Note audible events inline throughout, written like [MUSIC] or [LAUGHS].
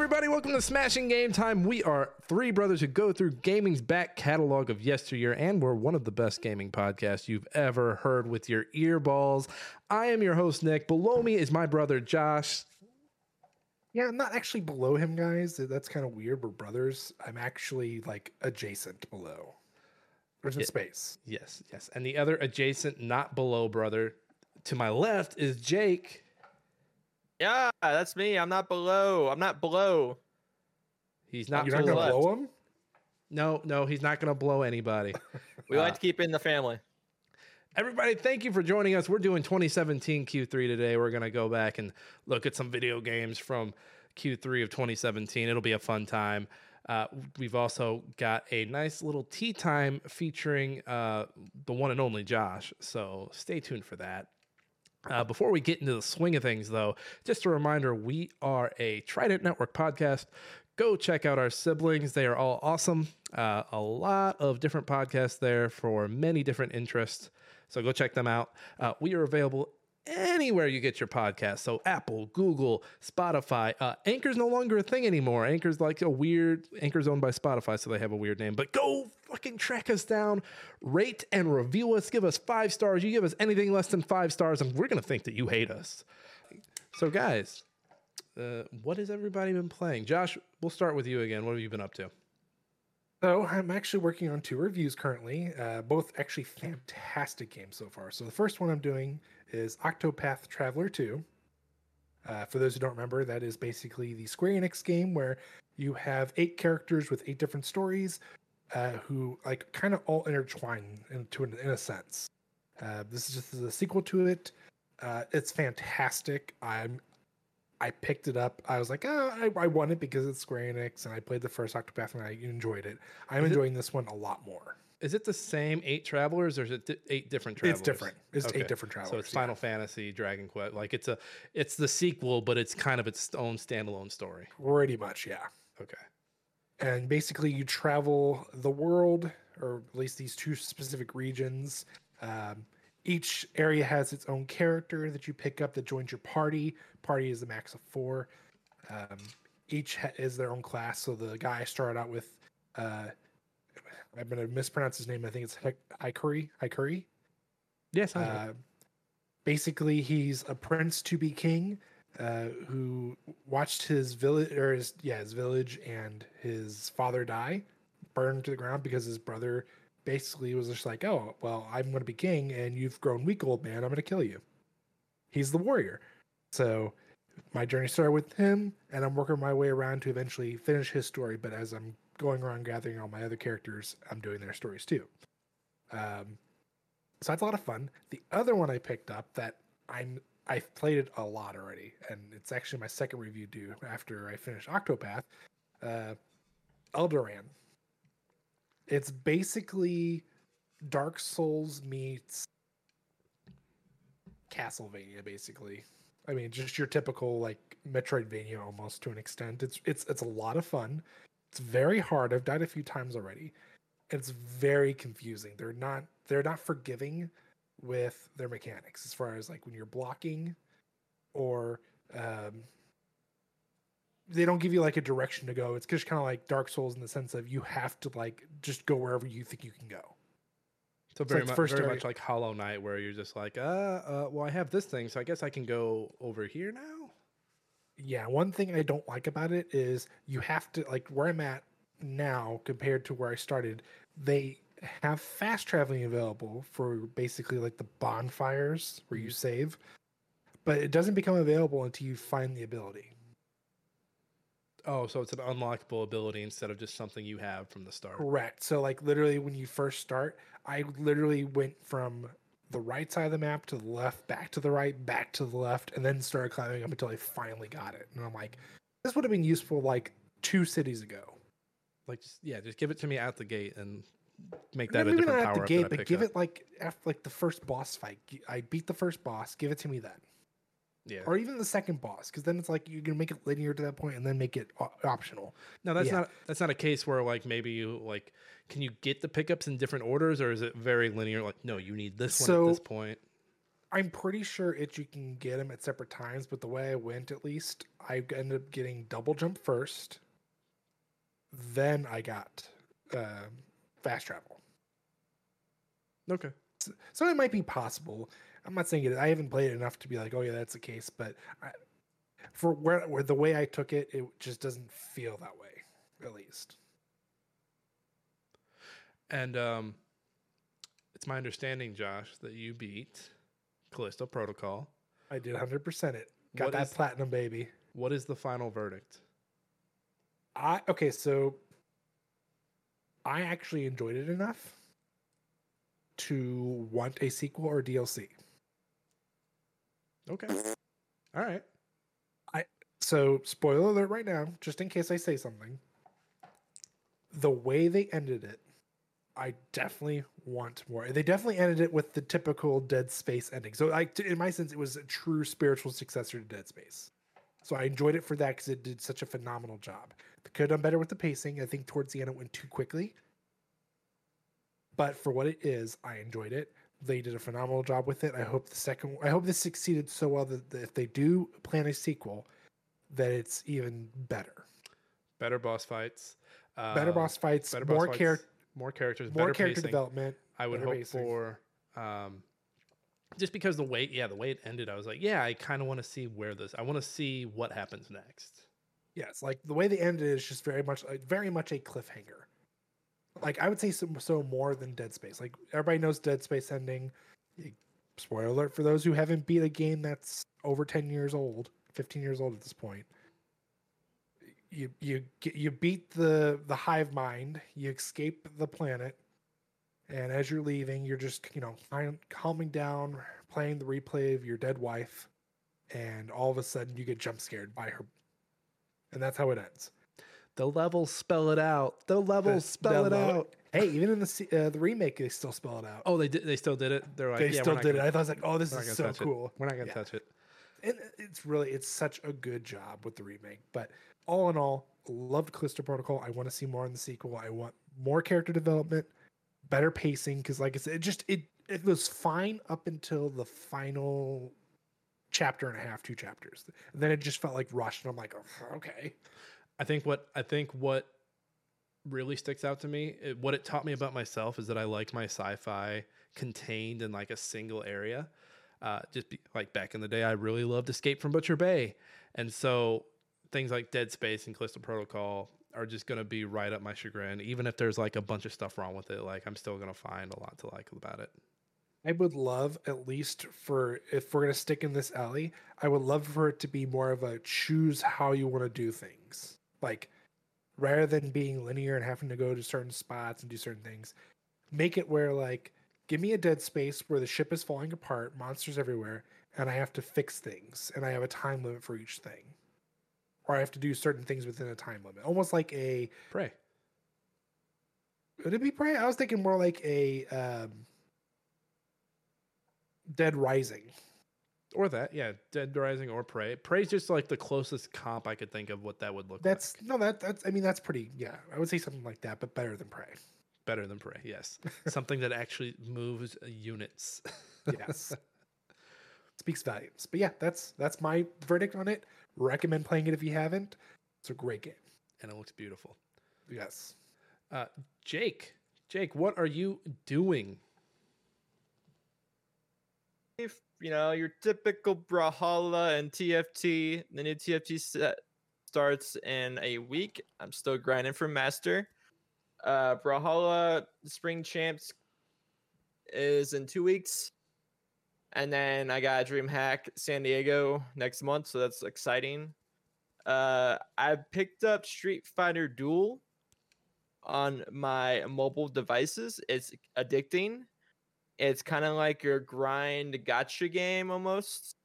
Everybody, welcome to Smashing Game Time. We are three brothers who go through gaming's back catalog of yesteryear, and we're one of the best gaming podcasts you've ever heard with your earballs. I am your host, Nick. Below me is my brother Josh. Yeah, I'm not actually below him, guys. That's kind of weird. We're brothers. I'm actually like adjacent below. There's in Yeah. space. Yes, yes. And the other adjacent, not below brother to my left is Jake. Yeah, that's me. I'm not below. I'm not below. He's not You're not gonna blow him? No, no, he's not going to blow anybody. [LAUGHS] We Uh, like to keep in the family. Everybody, thank you for joining us. We're doing 2017 Q3 today. We're going to go back and look at some video games from Q3 of 2017. It'll be a fun time. Uh, we've also got a nice little tea time featuring uh, the one and only Josh. So stay tuned for that. Uh, before we get into the swing of things, though, just a reminder we are a Trident Network podcast. Go check out our siblings. They are all awesome. Uh, a lot of different podcasts there for many different interests. So go check them out. Uh, we are available anywhere you get your podcast. So Apple, Google, Spotify. Uh, Anchor's no longer a thing anymore. Anchor's like a weird, Anchor's owned by Spotify, so they have a weird name. But go fucking track us down, rate and review us. Give us five stars. You give us anything less than five stars, and we're to think that you hate us. So, guys, uh, what has everybody been playing? Josh, we'll start with you again. What have you been up to? So I'm actually working on two reviews currently, uh, both actually fantastic games so far. So the first one I'm doing is Octopath Traveler 2. Uh, for those who don't remember, that is basically the Square Enix game where you have eight characters with eight different stories, uh, who like kind of all intertwine into an, in a sense. Uh, this is just the sequel to it. Uh, it's fantastic. I'm I picked it up. I was like, oh, I, I want it because it's Square Enix, and I played the first Octopath and I enjoyed it. I'm Is it- enjoying this one a lot more. Is it the same eight travelers, or is it eight different travelers? It's different. It's Okay. eight different travelers. So it's yeah. Final Fantasy, Dragon Quest. Like it's a, it's the sequel, but it's kind of its own standalone story. Pretty much, yeah. Okay. And basically, you travel the world, or at least these two specific regions. Um, each area has its own character that you pick up that joins your party. Party is a max of four. Um, each ha- is their own class. So the guy I started out with, uh, I'm going to mispronounce his name. I think it's Hik- Hikuri. Hikuri. Yes. Uh, basically, he's a prince to be king uh, who watched his village, or his yeah, his village and his father die, burned to the ground because his brother basically it was just like, "Oh, well, I'm going to be king, and you've grown weak, old man. I'm going to kill you." He's the warrior, so my journey started with him, and I'm working my way around to eventually finish his story. But as I'm going around gathering all my other characters, I'm doing their stories too. Um, so that's a lot of fun. The other one I picked up that I'm I've played it a lot already, and it's actually my second review due after I finished Octopath. Uh, Elderand. It's basically Dark Souls meets Castlevania, basically. I mean, just your typical like Metroidvania almost to an extent. It's it's it's a lot of fun. It's very hard. I've died a few times already. It's very confusing. They're not they're not forgiving with their mechanics as far as like when you're blocking or um they don't give you like a direction to go. It's just kind of like Dark Souls in the sense of you have to like just go wherever you think you can go. so it's very, like much, first very much like Hollow Knight, where you're just like, uh, uh, well, I have this thing, so I guess I can go over here now. Yeah, one thing I don't like about it is you have to like where I'm at now compared to where I started. They have fast traveling available for basically like the bonfires where you save, but it doesn't become available until you find the ability. Oh, so it's an unlockable ability instead of just something you have from the start. Correct. So like literally when you first start, I literally went from the right side of the map to the left, back to the right, back to the left, and then started climbing up until I finally got it. And I'm like, this would have been useful like two cities ago. Like, just, yeah, just give it to me at the gate and make that a Maybe different not power at the gate, but give up. it like after like the first boss fight. I beat the first boss. Give it to me then, Yeah. or even the second boss, because then it's like you can make it linear to that point and then make it o- optional. No, that's yeah. not that's not a case where like maybe you like can you get the pickups in different orders or is it very linear? Like, no, you need this one at this point. I'm pretty sure it you can get them at separate times, but the way I went, at least, I ended up getting double jump first. Then I got uh, fast travel. Okay. So it might be possible. I'm not saying it. I haven't played it enough to be like, oh yeah, that's the case. But I, for where, where the way I took it, it just doesn't feel that way, at least. And um, it's my understanding, Josh, that you beat Callisto Protocol. I did 100% it. Got What that is- platinum baby. What is the final verdict? I okay, so I actually enjoyed it enough to want a sequel or DLC. Okay. All right. I so, spoiler alert right now, just in case I say something. The way they ended it, I definitely want more. They definitely ended it with the typical Dead Space ending. So, like in my sense, it was a true spiritual successor to Dead Space. So I enjoyed it for that because it did such a phenomenal job. They could have done better with the pacing. I think towards the end it went too quickly. But for what it is, I enjoyed it. They did a phenomenal job with it. I hope the second I hope this succeeded so well that, that if they do plan a sequel, that it's even better. Better boss fights. better um, boss fights, Better more boss char- fights, more characters, more better character pacing. development. I would hope pacing. for um, just because the way yeah the way it ended, I was like, yeah, I kind of want to see where this. I want to see what happens next. Yes, like the way they ended is just very much very much a cliffhanger. Like I would say so, so more than Dead Space. Like everybody knows Dead Space ending. Spoiler alert for those who haven't beat a game that's over 10 years old, 15 years old at this point. You you you beat the the hive mind, you escape the planet, and as you're leaving, you're just, you know, calming down, playing the replay of your dead wife, and all of a sudden you get jump scared by her and that's how it ends. The levels spell it out. The levels spell the it lo- out. Hey, even in the uh, the remake, they still spell it out. Oh, they did. They still did it. They're like, they yeah, still did gonna- it. I thought it was like, oh, this is so cool. It. We're not gonna Yeah. touch it. And it's really, it's such a good job with the remake. But all in all, loved Callisto Protocol. I want to see more in the sequel. I want more character development, better pacing. Because, like I said, it just it it was fine up until the final chapter and a half, two chapters. And then it just felt like rushed, and I'm like, oh, okay. I think what I think what really sticks out to me, it, what it taught me about myself is that I like my sci-fi contained in like a single area. Uh, just be, like back in the day, I really loved Escape from Butcher Bay, and so things like Dead Space and Callisto Protocol are just gonna be right up my chagrin. Even if there's like a bunch of stuff wrong with it, like I'm still gonna find a lot to like about it. I would love, at least for if we're gonna stick in this alley, I would love for it to be more of a choose how you want to do things. Like rather than being linear and having to go to certain spots and do certain things, make it where like give me a dead space where the ship is falling apart, monsters everywhere, and I have to fix things, and I have a time limit for each thing, or I have to do certain things within a time limit, almost like a Prey. would it be prey? I was thinking more like a um, Dead Rising. Or that, yeah, Dead Rising or Prey. Prey's just like the closest comp I could think of what that would look That's like. That's no, that that's. I mean, that's pretty. Yeah, I would say something like that, but better than Prey. Better than Prey, yes. [LAUGHS] Something that actually moves uh, units. [LAUGHS] Yes, speaks volumes. But yeah, that's that's my verdict on it. Recommend playing it if you haven't. It's a great game. and it looks beautiful. Yes. Uh, Jake, Jake, what are you doing? If, you know, your typical Brawlhalla and TFT, the new TFT set starts in a week. I'm still grinding for Master. Uh, Brawlhalla Spring Champs is in two weeks. And then I got DreamHack San Diego next month, so that's exciting. Uh, I picked up Street Fighter Duel on my mobile devices. It's addicting it's kind of like your grind gacha game almost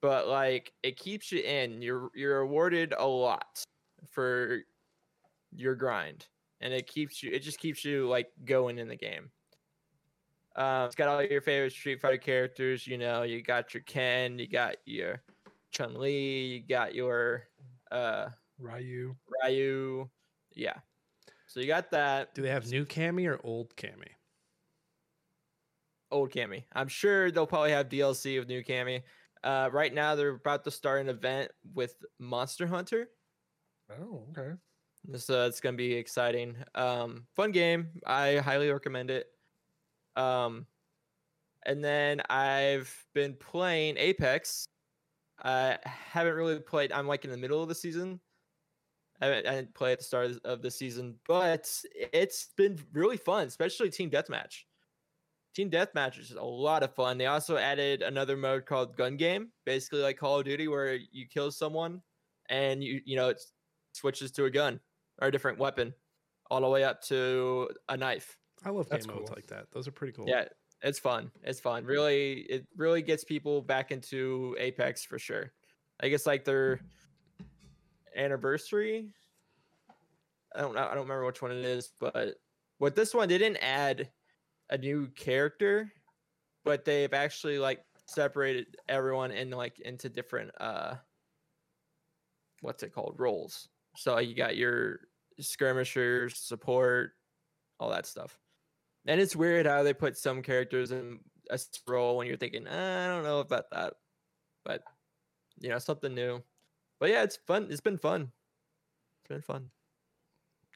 but like it keeps you in you're you're awarded a lot for your grind and it keeps you it just keeps you like going in the game um, it's got all your favorite street fighter characters you know you got your ken you got your chun li you got your uh Ryu. ryu yeah so you got that Do they have new Cammy or old Cammy? Old Cammy. I'm sure they'll probably have DLC of new Cammy. Uh, right now, they're about to start an event with Monster Hunter. Oh, okay. So it's gonna be exciting. Um, fun game. I highly recommend it. Um, and then I've been playing Apex. I haven't really played. I'm like in the middle of the season. I I didn't play at the start of the season, but it's been really fun, especially Team Deathmatch. Team Deathmatch is a lot of fun. They also added another mode called Gun Game, basically like Call of Duty, where you kill someone and you you know it switches to a gun or a different weapon, all the way up to a knife. I love That's game modes cool. like that. Those are pretty cool. Yeah, it's fun. It's fun. Really, it really gets people back into Apex for sure. I guess like their anniversary. I don't know. I don't remember which one it is, but with this one, they didn't add a new character, but they've actually like separated everyone in like into different uh what's it called roles. So you got your skirmishers, support, all that stuff. And it's weird how they put some characters in a role when you're thinking, "Uh, I don't know about that, but you know, something new. But yeah, it's fun. It's been fun. It's been fun.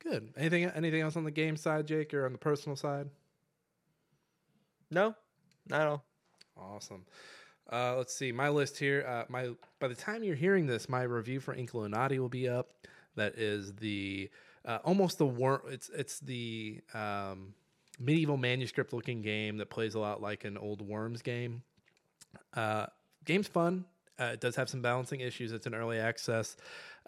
Good. Anything anything else on the game side, Jake, or on the personal side? No, not at all. Awesome. Uh, let's see my list here. Uh, my by the time you're hearing this, my review for Inkulinati will be up. That is the uh, almost the worm. It's it's the um, medieval manuscript looking game that plays a lot like an old Worms game. Uh, game's fun. Uh, it does have some balancing issues. It's an early access.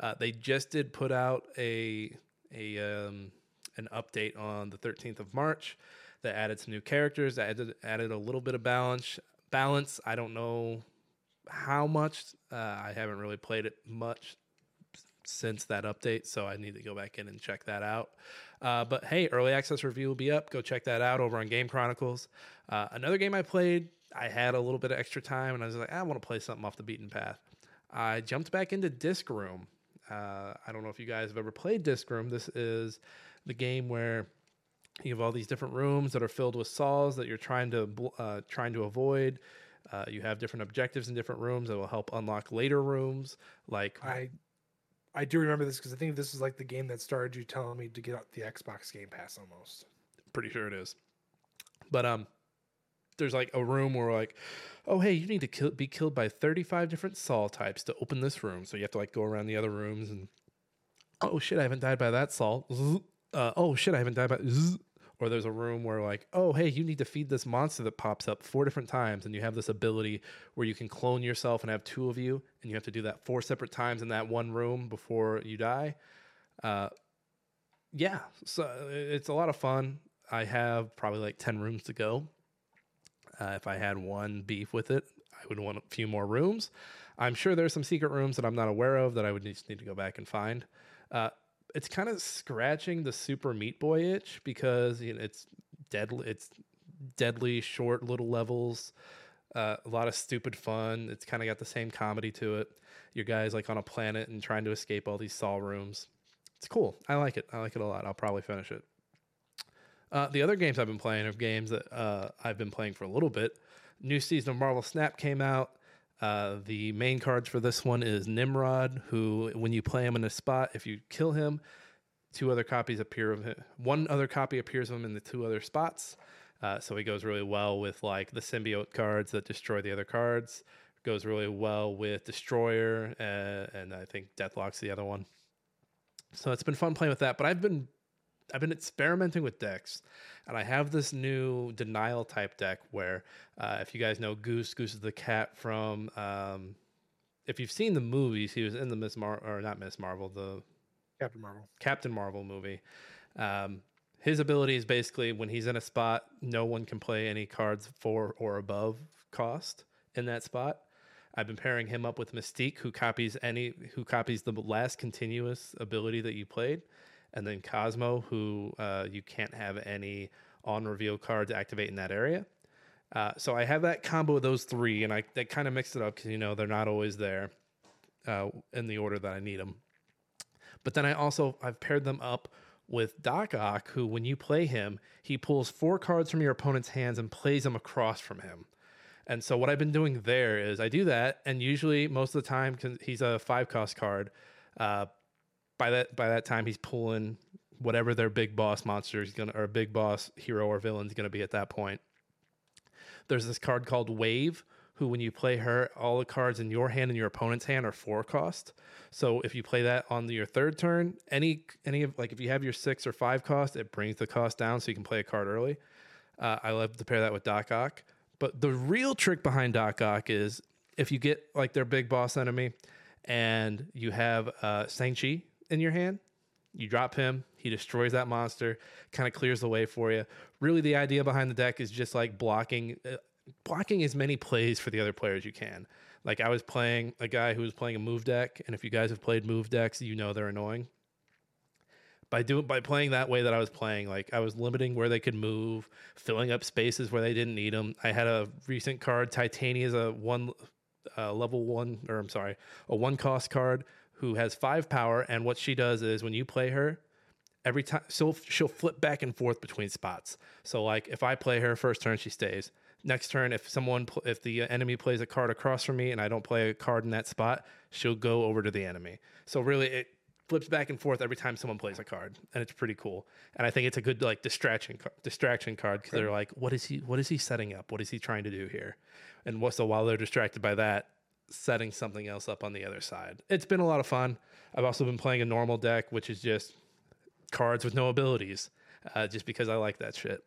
Uh, they just did put out a a um, an update on the 13th of March that added some new characters. That added added a little bit of balance. Balance. I don't know how much. Uh, I haven't really played it much since that update, so I need to go back in and check that out. Uh, but hey, early access review will be up. Go check that out over on Game Chronicles. Uh, another game I played, I had a little bit of extra time, and I was like, I want to play something off the beaten path. I jumped back into Disc Room. Uh, I don't know if you guys have ever played Disc Room. This is the game where you have all these different rooms that are filled with saws that you're trying to uh, trying to avoid. Uh, you have different objectives in different rooms that will help unlock later rooms. Like I I do remember this because I think this is like the game that started you telling me to get out the Xbox Game Pass almost. pretty sure it is. But um, there's like a room where like, oh hey, you need to kill, be killed by 35 different saw types to open this room. So you have to like go around the other rooms and oh shit, I haven't died by that saw. [LAUGHS] Uh, oh shit, I haven't died by. Zzz. Or there's a room where like, oh hey, you need to feed this monster that pops up four different times, and you have this ability where you can clone yourself and have two of you, and you have to do that four separate times in that one room before you die. Uh, yeah, so it's a lot of fun. I have probably like 10 rooms to go. Uh, if I had one beef with it, I would want a few more rooms. I'm sure there's some secret rooms that I'm not aware of that I would just need to go back and find. Uh, it's kind of scratching the Super Meat Boy itch because you know, it's deadly. It's deadly short little levels. Uh, a lot of stupid fun. It's kind of got the same comedy to it. Your guys like on a planet and trying to escape all these saw rooms. It's cool. I like it. I like it a lot. I'll probably finish it. Uh, the other games I've been playing are games that uh, I've been playing for a little bit. New season of Marvel Snap came out. Uh, the main cards for this one is Nimrod, who, when you play him in a spot, if you kill him, two other copies appear of him. One other copy appears of him in the two other spots. Uh, so he goes really well with like the symbiote cards that destroy the other cards. Goes really well with Destroyer, uh, and I think Deathlok's the other one. So it's been fun playing with that. But I've been I've been experimenting with decks, and I have this new denial type deck where, uh, if you guys know Goose, Goose is the cat from. Um, if you've seen the movies, he was in the Miss Mar or not Miss Marvel, the Captain Marvel. Captain Marvel movie. Um, his ability is basically when he's in a spot, no one can play any cards for or above cost in that spot. I've been pairing him up with Mystique, who copies any who copies the last continuous ability that you played, and then Cosmo, who uh, you can't have any on reveal cards activate in that area. Uh, so I have that combo of those three, and I they kind of mix it up because you know they're not always there uh, in the order that I need them. But then I also I've paired them up with Doc Ock, who when you play him, he pulls four cards from your opponent's hands and plays them across from him. And so what I've been doing there is I do that, and usually most of the time, he's a five cost card, uh, by that by that time he's pulling whatever their big boss monster is gonna or big boss hero or villain is gonna be at that point. There's this card called Wave, who when you play her, all the cards in your hand and your opponent's hand are four cost. So if you play that on your third turn, any any of like if you have your six or five cost, it brings the cost down so you can play a card early. Uh, I love to pair that with Doc Ock. But the real trick behind Doc Ock is if you get like their big boss enemy and you have uh, Shang-Chi in your hand, you drop him, he destroys that monster, kind of clears the way for you. Really, the idea behind the deck is just like blocking, uh, blocking as many plays for the other players you can. Like I was playing a guy who was playing a move deck, and if you guys have played move decks, you know they're annoying. By doing by playing that way that I was playing, like I was limiting where they could move, filling up spaces where they didn't need them. I had a recent card, Titania, is a one uh, level one, or I'm sorry, a one cost card who has five power, and what she does is when you play her, every time she'll she'll flip back and forth between spots. So like if I play her first turn, she stays. Next turn, if someone pl- if the enemy plays a card across from me and I don't play a card in that spot, she'll go over to the enemy. So really, it flips back and forth every time someone plays a card, and it's pretty cool. And I think it's a good like distraction ca- distraction card because they're like, what is he what is he setting up? What is he trying to do here? And what, so while they're distracted by that, setting something else up on the other side. It's been a lot of fun. I've also been playing a normal deck, which is just cards with no abilities, uh, just because I like that shit.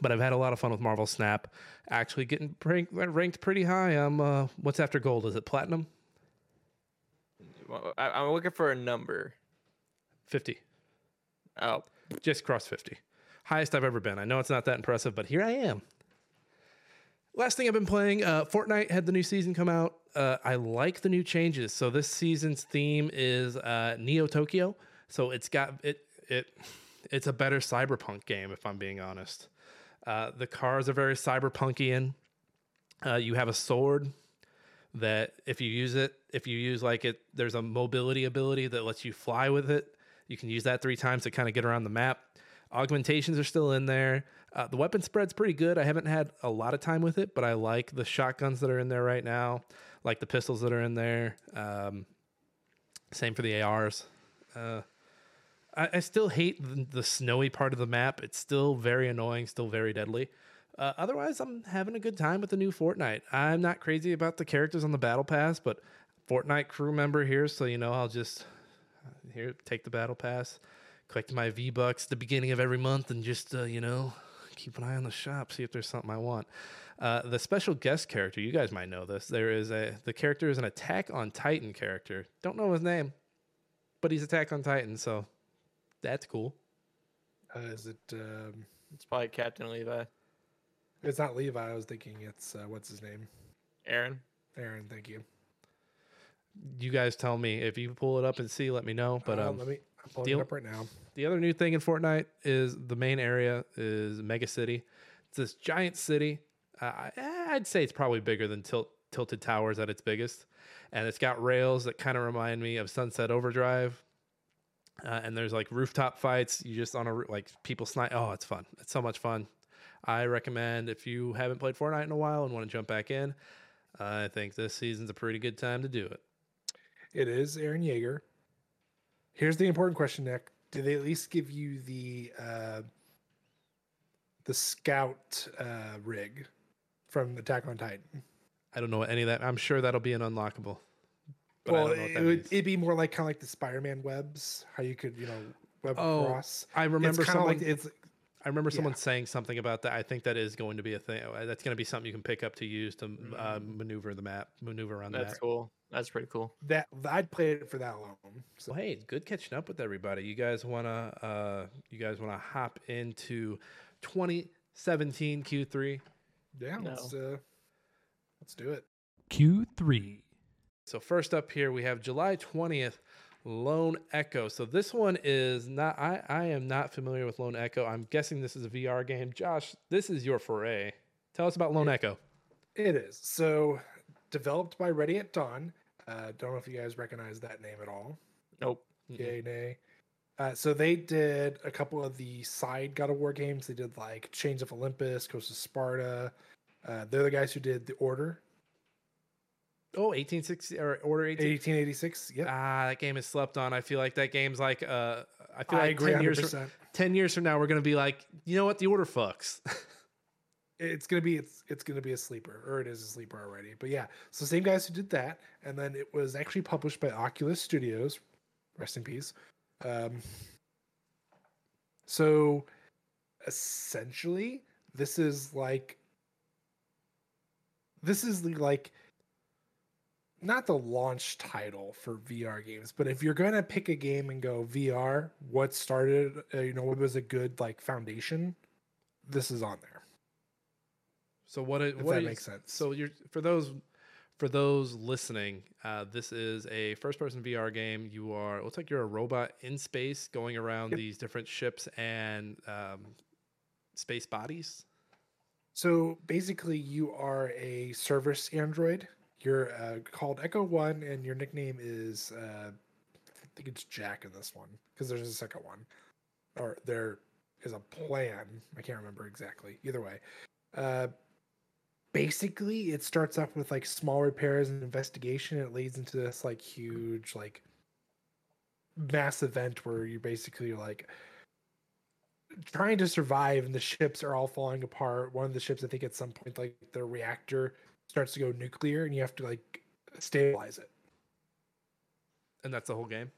But I've had a lot of fun with Marvel Snap. Actually, getting ranked, ranked pretty high. I'm uh, what's after gold? Is it platinum? I'm looking for a number. Fifty. Oh, Just crossed fifty. Highest I've ever been. I know it's not that impressive, but here I am. Last thing I've been playing, uh, Fortnite had the new season come out. Uh, I like the new changes. So this season's theme is uh, Neo Tokyo. So it's got it it it's a better cyberpunk game if I'm being honest. Uh, the cars are very cyberpunkian. Uh, you have a sword that if you use it, if you use like it, there's a mobility ability that lets you fly with it. You can use that three times to kind of get around the map. Augmentations are still in there. Uh, the weapon spread's pretty good. I haven't had a lot of time with it, but I like the shotguns that are in there right now, like the pistols that are in there. Um, same for the ARs. Uh, I, I still hate the, the snowy part of the map. It's still very annoying, still very deadly. Uh, otherwise, I'm having a good time with the new Fortnite. I'm not crazy about the characters on the battle pass, but Fortnite crew member here, so you know I'll just uh, here take the battle pass, collect my V bucks at the beginning of every month, and just uh, you know keep an eye on the shop, see if there's something I want. Uh, the special guest character, you guys might know this. There is a the character is an Attack on Titan character. Don't know his name, but he's Attack on Titan, so that's cool. Uh, is it? Um, it's probably Captain Levi. it's not Levi. I was thinking it's uh, what's his name? Eren. Eren. Thank you. You guys tell me if you pull it up and see. Let me know. But Uh, um, let me. Pulling deal- it up right now. The other new thing in Fortnite is the main area is Mega City. It's this giant city. Uh, I'd say it's probably bigger than Tilt, Tilted Towers at its biggest, and it's got rails that kind of remind me of Sunset Overdrive. Uh, and there's like rooftop fights. You just on a like people snipe. Oh, it's fun. It's so much fun. I recommend if you haven't played Fortnite in a while and want to jump back in. I think this season's a pretty good time to do it. It is Eren Yeager. Here's the important question, Nick. Do they at least give you the uh, the scout uh, rig from Attack on Titan? I don't know any of that. I'm sure that'll be an unlockable. But I well, don't know what it that would it'd be more like kind of like the Spider-Man webs, how you could you know web Oh, across. I remember it's kind of someone. like it's I remember someone Yeah. saying something about that. I think that is going to be a thing. Uh, That's going to be something you can pick up to use to uh, maneuver the map, maneuver around the That's cool. That's pretty cool. that I'd play it for that alone. So Well, hey, it's good catching up with everybody. You guys want to, uh, you guys want to hop into 2017 Q3. yeah, No. let's uh, let's do it. Q3. So first up here we have July 20th, Lone Echo. So this one is not. I I am not familiar with Lone Echo. I'm guessing this is a VR game. Josh, this is your foray. Tell us about Lone Echo. It is so developed by Ready at Dawn. Uh, don't know if you guys recognize that name at all. Nope. Yay, nay. Uh, so they did a couple of the side God of War games. They did like Chains of Olympus, Ghost of Sparta. Uh, they're the guys who did the Order, Oh, 1860 or Order 18. 1886. Yep. Ah, that game is slept on. I feel like that game's like uh I feel I like agree 10 years 100%. from, 10 years from now we're going to be like, "You know what? The Order fucks." [LAUGHS] it's gonna be it's it's gonna be a sleeper, or it is a sleeper already. But yeah, so same guys who did that, and then it was actually published by Oculus Studios. Rest in peace. Um, so essentially, this is like this is the like not the launch title for VR games, but if you're gonna pick a game and go VR, what started, uh, you know, what was a good like foundation, this is on there. so what it If what that is- makes sense. So you're for those for those listening, uh, this is a first-person VR game. You are it looks like you're a robot in space going around Yep. these different ships and um, space bodies. So basically, you are a service android. You're uh, called Echo One, and your nickname is uh, I think it's Jack in this one because there's a second one, or there is a plan. I can't remember exactly. Either way, uh, basically, it starts off with like small repairs and investigation. It leads into this like huge like mass event where you're basically like trying to survive and the ships are all falling apart one of the ships i think at some point like the reactor starts to go nuclear and you have to like stabilize it. And that's the whole game.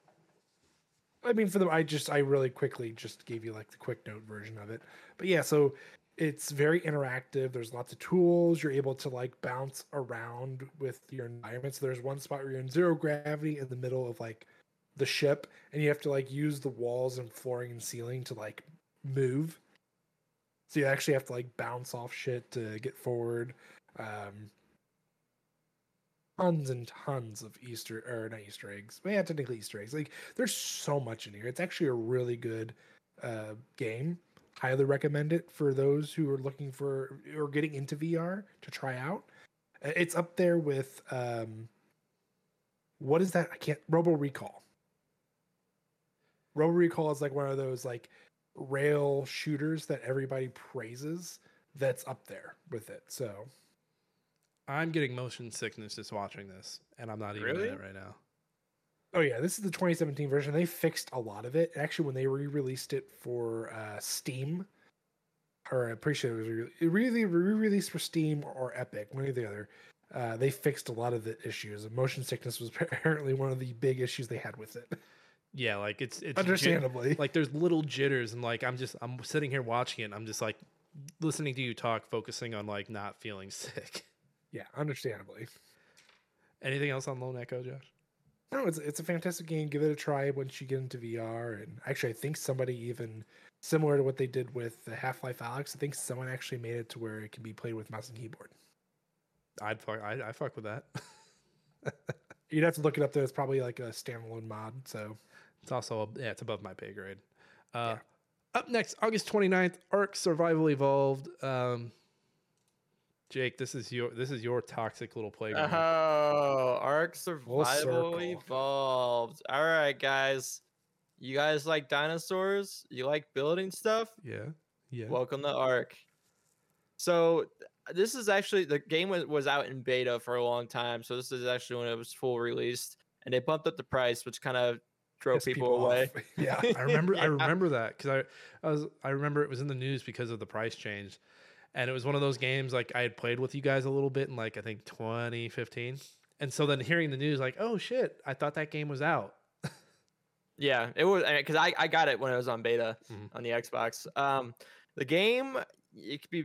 i mean for the i just i really quickly just gave you like the quick note version of it. But yeah so it's very interactive. There's lots of tools. You're able to like bounce around with your environment. So there's one spot where you're in zero gravity in the middle of like the ship and you have to like use the walls and flooring and ceiling to like move. So you actually have to like bounce off shit to get forward. Um tons and tons of easter or not easter eggs but yeah technically easter eggs like there's so much in here it's actually a really good uh game. Highly recommend it for those who are looking for or getting into vr to try out. Uh, it's up there with um what is that? I can't robo recall. Robo recall is like one of those like rail shooters that everybody praises that's up there with it so I'm getting motion sickness just watching this, and I'm not even Really? in it right now. Oh yeah, this is the 2017 version. They fixed a lot of it. Actually, when they re-released it for uh, Steam, or I'm pretty sure it was re- it really re-released for Steam or Epic, one or the other. Uh, they fixed a lot of the issues. Motion sickness was [LAUGHS] apparently one of the big issues they had with it. Yeah, like it's it's jit- Understandably, like there's little jitters, and like I'm just I'm sitting here watching it. And I'm just like listening to you talk, focusing on like not feeling [LAUGHS] sick. Yeah, understandably. Anything else on Lone Echo, Josh? No, it's it's a fantastic game. Give it a try once you get into VR. And actually, I think somebody even similar to what they did with the Half Life Alyx. I think someone actually made it to where it can be played with mouse and keyboard. I'd fuck I I fuck with that. [LAUGHS] You'd have to look it up. There, it's probably like a standalone mod. So It's also yeah, it's above my pay grade. Uh, Up next, August 29th, Ark Survival Evolved. Um, Jake, this is your this is your toxic little playground. Oh, Ark Survival. Evolved. All right, guys. You guys like dinosaurs? You like building stuff? Yeah, yeah. Welcome to Ark. So this is actually the game was, was out in beta for a long time. So this is actually when it was full released, and they bumped up the price, which kind of drove piss people, away. [LAUGHS] yeah. I remember I [LAUGHS] remember that because I, I was I remember it was in the news because of the price change, and it was one of those games like I had played with you guys a little bit in like I think 2015, and so then hearing the news like oh shit I thought that game was out. Yeah, it was because I, I got it when it was on beta Mhm. on the Xbox. Um, the game it could be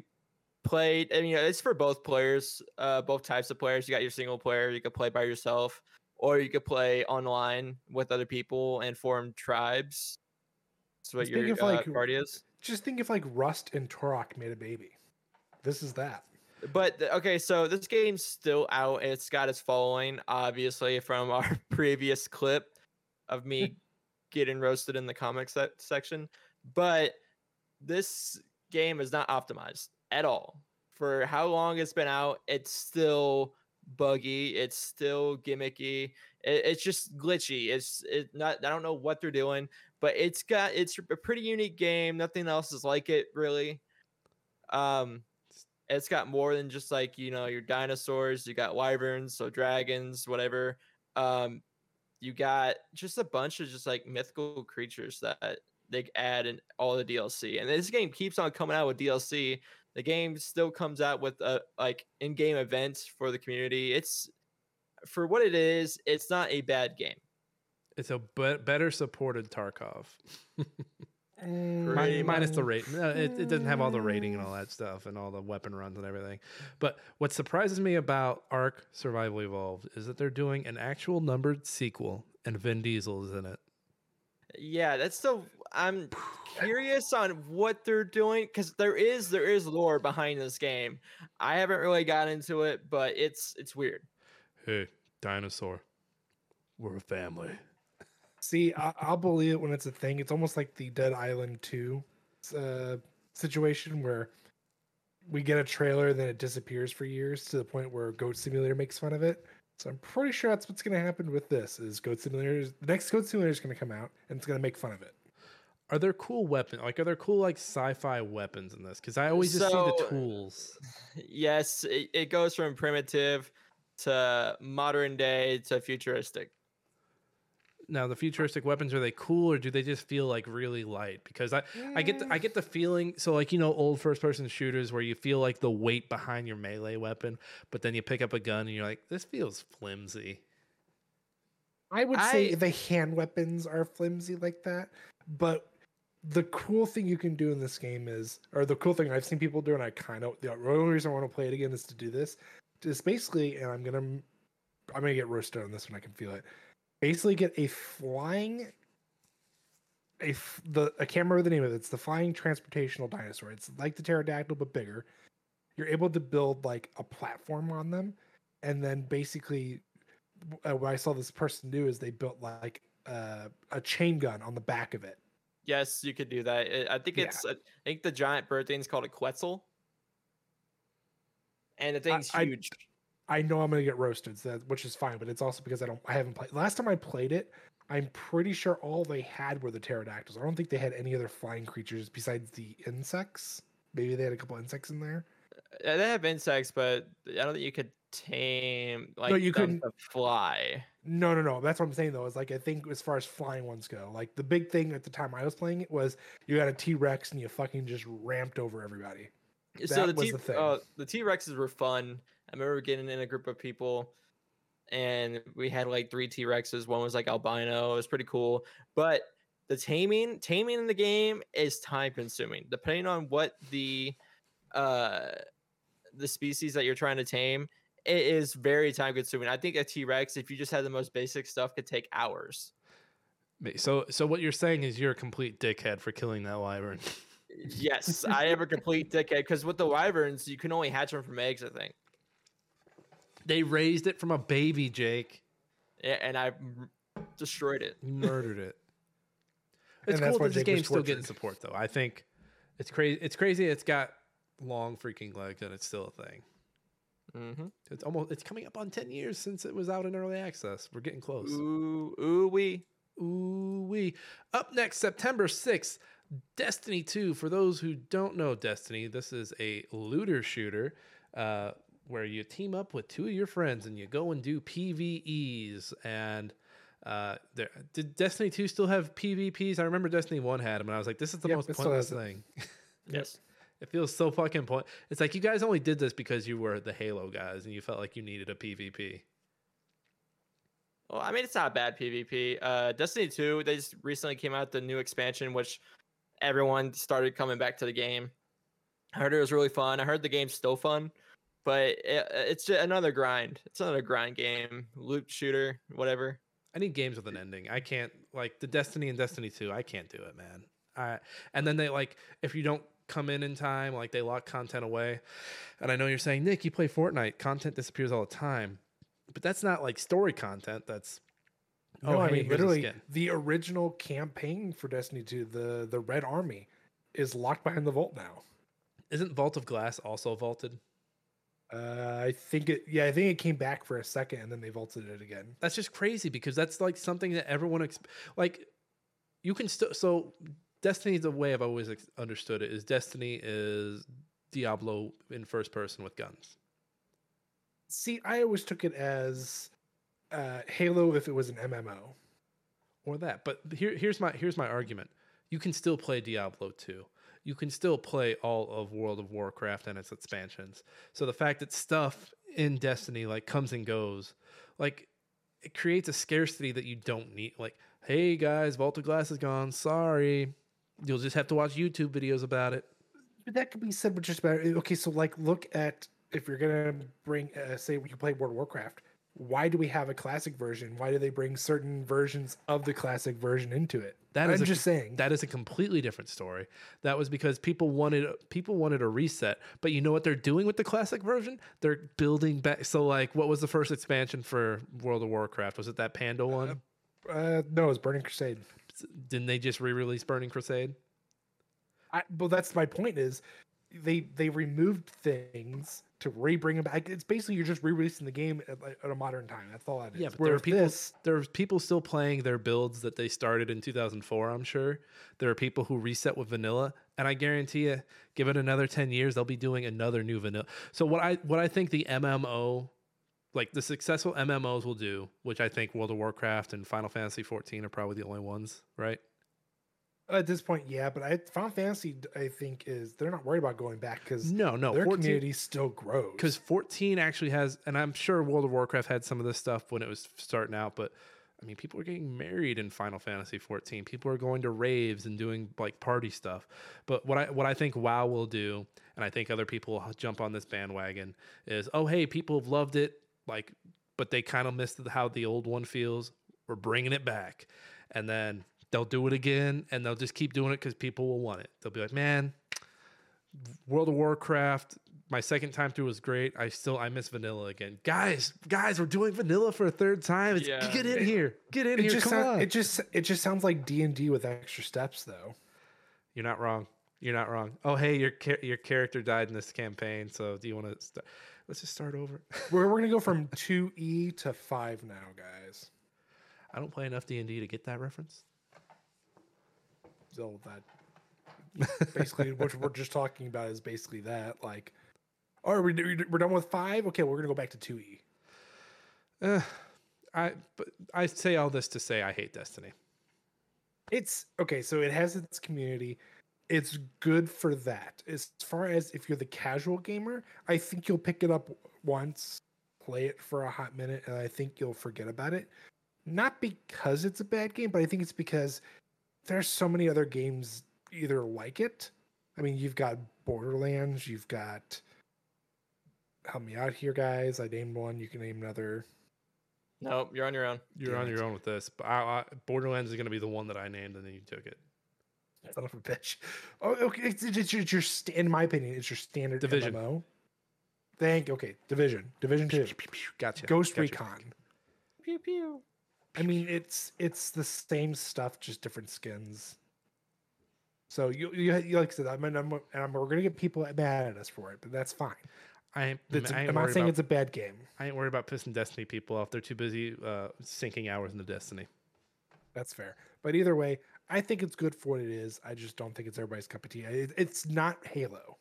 played. I mean, it's for both players, uh, both types of players. You got your single player, you could play by yourself, or you could play online with other people and form tribes. That's what Speaking your of, uh, like, party is. Just think if like Rust and Turok made a baby. This is that. But okay, so this game's still out. and It's got its following, obviously, from our [LAUGHS] previous clip of me [LAUGHS] getting roasted in the comic se- section. But this game is not optimized at all. For how long it's been out, it's still buggy. It's still gimmicky. It, it's just glitchy. It's it not. I don't know what they're doing, but it's got it's a pretty unique game. Nothing else is like it really. Um, it's got more than just like you know your dinosaurs. You got wyverns, so dragons, whatever. Um, you got just a bunch of just like mythical creatures that they add in all the DLC. And this game keeps on coming out with DLC. The game still comes out with a like in-game events for the community. It's for what it is, it's not a bad game. It's a be- better supported Tarkov. [LAUGHS] Eh, Pretty minus the rate. Uh, it, it doesn't have all the rating and all that eh. stuff and all the weapon runs and everything. But what surprises me about Ark Survival Evolved is that they're doing an actual numbered sequel and Vin Diesel is in it. Yeah, that's still I'm curious on what they're doing because there is there is lore behind this game. I haven't really got into it, but it's it's weird. Hey, dinosaur. We're a family. See, I, I'll believe it when it's a thing. It's almost like the Dead Island 2 uh, situation where we get a trailer, then it disappears for years to the point where Goat Simulator makes fun of it. So I'm pretty sure that's what's going to happen with this. Is Goat Simulator the next Goat Simulator is going to come out and it's going to make fun of it. Are there cool weapons? Like, are there cool like sci-fi weapons in this? Because I always just see the tools. Yes, it, it goes from primitive to modern day to futuristic. Now, the futuristic weapons are they cool or do they just feel like really light? Because I, I get the, I get the feeling so like you know old first person shooters where you feel like the weight behind your melee weapon, but then you pick up a gun and you're like this feels flimsy. I would say the hand weapons are flimsy like that, but the cool thing you can do in this game is, or the cool thing I've seen people do, and I kind of the only reason I want to play it again is to do this. Is basically, and I'm gonna, I'm gonna get roasted on this one. I can feel it. Basically, get a flying, a f- the I can't remember the name of it. It's the flying transportational dinosaur. It's like the pterodactyl but bigger. You're able to build like a platform on them, and then basically uh, what I saw this person do is they built like uh, a chain gun on the back of it. Yes, you could do that. I- think Yeah. it's I think the giant bird thing's called a Quetzal. And the thing's I- huge. I know I'm gonna get roasted, so that, which is fine, but it's also because I don't I haven't played. Last time I played it, I'm pretty sure all they had were the pterodactyls. I don't think they had any other flying creatures besides the insects. Maybe they had a couple insects in there. Uh, They have insects, but I don't think you could tame like you couldn't- fly. No, no, no. That's what I'm saying though. Is like I think as far as flying ones go, like the big thing at the time I was playing it was you had a T Rex and you fucking just ramped over everybody. so That was T the uh, the T Rexes were fun. I remember getting in a group of people, and we had like three T Rexes. One was like albino. It was pretty cool. But the taming taming in the game is time consuming. Depending on what the uh the species that you're trying to tame, it is very time consuming. I think a T Rex, if you just had the most basic stuff, could take hours. So so what you're saying is you're a complete dickhead for killing that wyvern. Yes, I have a complete dickhead because with the wyverns, you can only hatch them from eggs. I think. They raised it from a baby, Jake. Yeah, and I m- destroyed it. You murdered it. It's that's cool that this Jake game's still getting support though. I think it's crazy. It's crazy. It's got long freaking legs and it's still a thing. Mm-hmm. It's almost it's coming up on ten years since it was out in early access. We're getting close. Ooh, ooh, wee. Ooh wee. Up next, September 6th, Destiny 2. For those who don't know Destiny, this is a looter shooter uh, where you team up with two of your friends and you go and do PvEs. And uh, there, did Destiny 2 still have PvPs? I remember Destiny 1 had them, and I was like, this is the Yep, most pointless thing. [LAUGHS] Yes. It feels so fucking point. It's like you guys only did this because you were the Halo guys and you felt like you needed a PvP. Well, I mean, it's not bad PvP. Uh, Destiny 2, they just recently came out the new expansion, which everyone started coming back to the game. I heard it was really fun. I heard the game's still fun, but it, it's just another grind. It's another grind game, loot shooter, whatever. I need games with an ending. I can't like the Destiny and Destiny 2. I can't do it, man. I and then they like if you don't come in in time, like they lock content away. And I know you're saying, Nick, you play Fortnite, content disappears all the time. But that's not like story content. That's oh, No, I mean literally the original campaign for Destiny 2, the the Red War, is locked behind the vault now. Isn't Vault of Glass also vaulted? Uh, I think it. Yeah, I think it came back for a second and then they vaulted it again. That's just crazy because that's like something that everyone ex- like. You can still so Destiny. The way I've always ex- understood it is Destiny is Diablo in first person with guns. See, I always took it as uh, Halo if it was an MMO. or that. But here, here's my here's my argument. You can still play Diablo 2. You can still play all of World of Warcraft and its expansions. So the fact that stuff in Destiny like comes and goes, like it creates a scarcity that you don't need. Like, hey guys, Vault of Glass is gone. Sorry. You'll just have to watch YouTube videos about it. But that could be said with just about okay. So like, look at if you're gonna bring, uh, say, we can play World of Warcraft. Why do we have a classic version? Why do they bring certain versions of the classic version into it? That I'm is a- just saying. That is a completely different story. That was because people wanted people wanted a reset. But you know what they're doing with the classic version? They're building back. So like, what was the first expansion for World of Warcraft? Was it that Panda one? uh, no, was Burning Crusade. Didn't they just re-release Burning Crusade? I, well, that's my point. Is they they removed things to re-bring them back. It's basically you're just re-releasing the game at, at a modern time. That's all that is. Yeah, but there are people. this, There are people still playing their builds that they started in 2004. I'm sure there are people who reset with vanilla, and I guarantee you, give it another 10 years, they'll be doing another new vanilla. So what I what I think the MMO, like the successful MMOs will do, which I think World of Warcraft and Final Fantasy 14 are probably the only ones, right? At this point, yeah, but I Final Fantasy, I think, is they're not worried about going back because No, no, their 14 community still grows. because 14 actually has, and I'm sure World of Warcraft had some of this stuff when it was starting out, but I mean, people are getting married in Final Fantasy 14. People are going to raves and doing like party stuff. But what I what I think WoW will do, and I think other people will jump on this bandwagon, is oh hey, people have loved it, like, but they kind of missed how the old one feels. We're bringing it back, and then they'll do it again, and they'll just keep doing it because people will want it. They'll be like, man, World of Warcraft. My second time through was great. I still I miss vanilla again. Guys, guys, we're doing vanilla for a third time. It's, Yeah. Get in here. Get in it here. just Come sound- on. it just it just sounds like D and D with extra steps though. You're not wrong. You're not wrong. Oh, hey, your your character died in this campaign. So do you want to start? Let's just start over. [LAUGHS] We're we're gonna go from two E to five now, guys. I don't play enough D and D to get that reference. So that basically what we're just talking about is basically that. Like, oh, are we we're done with five? Okay, we're gonna go back to two E. Uh, I but I say all this to say I hate Destiny. It's okay, so it has its community. It's good for that. As far as if you're the casual gamer, I think you'll pick it up once, play it for a hot minute, and I think you'll forget about it. Not because it's a bad game, but I think it's because there's so many other games either like it. I mean, you've got Borderlands, you've got help me out here, guys. I named one. You can name another. Nope, you're on your own. You're Damn on it. your own with this. But I, I, Borderlands is going to be the one that I named, and then you took it. Son of a bitch. Oh, okay. It's, it's, your, it's your in my opinion, it's your standard Division. MMO. Thank. Okay, Division. Division Two. Gotcha. Ghost gotcha. Recon. Pew pew. I mean, it's it's the same stuff, just different skins. So you you, you like I said, I'm, I'm, and I'm, we're gonna get people mad at us for it, but that's fine. I It's, I I'm not saying about, it's a bad game. I ain't worried about pissing Destiny people off. They're too busy uh, sinking hours into Destiny. That's fair. But either way, I think it's good for what it is. I just don't think it's everybody's cup of tea. It, it's not Halo.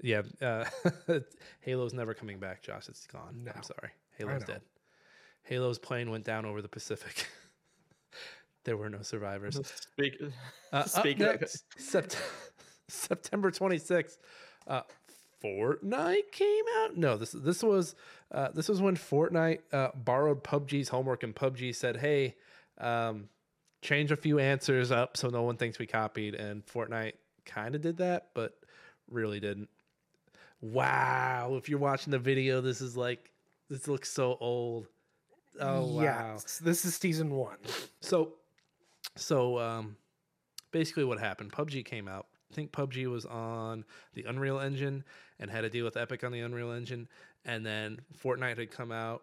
Yeah, uh, [LAUGHS] Halo's never coming back, Josh. It's gone. No. I'm sorry. Halo's dead. Halo's plane went down over the Pacific. [LAUGHS] there were no survivors. [LAUGHS] Speak. Uh, [LAUGHS] up next, Sept- September 26th, uh, Fortnite came out. No, this this was uh, this was when Fortnite uh, borrowed PUBG's homework, and PUBG said, "Hey, um, change a few answers up so no one thinks we copied." And Fortnite kind of did that, but really didn't. Wow! If you're watching the video, this is like this looks so old. Oh wow! This is season one. So, so um, basically, what happened? PUBG came out. I think PUBG was on the Unreal Engine and had a deal with Epic on the Unreal Engine, and then Fortnite had come out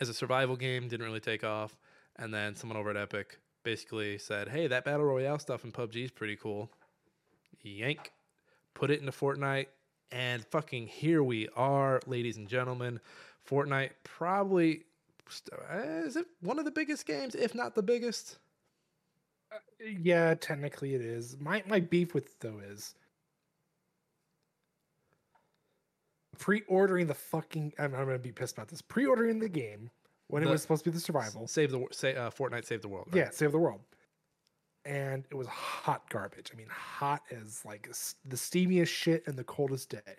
as a survival game, didn't really take off, and then someone over at Epic basically said, "Hey, that battle royale stuff in PUBG is pretty cool." Yank, put it into Fortnite. And fucking here we are, ladies and gentlemen. Fortnite probably is it one of the biggest games, if not the biggest? Yeah, technically it is. My my beef with it, though is pre-ordering the fucking. I'm, I'm gonna be pissed about this. Pre-ordering the game when it was supposed to be the survival. Save the say uh, Fortnite save the world. right? Yeah, save the world. And it was hot garbage. I mean, hot as like the steamiest shit in the coldest day.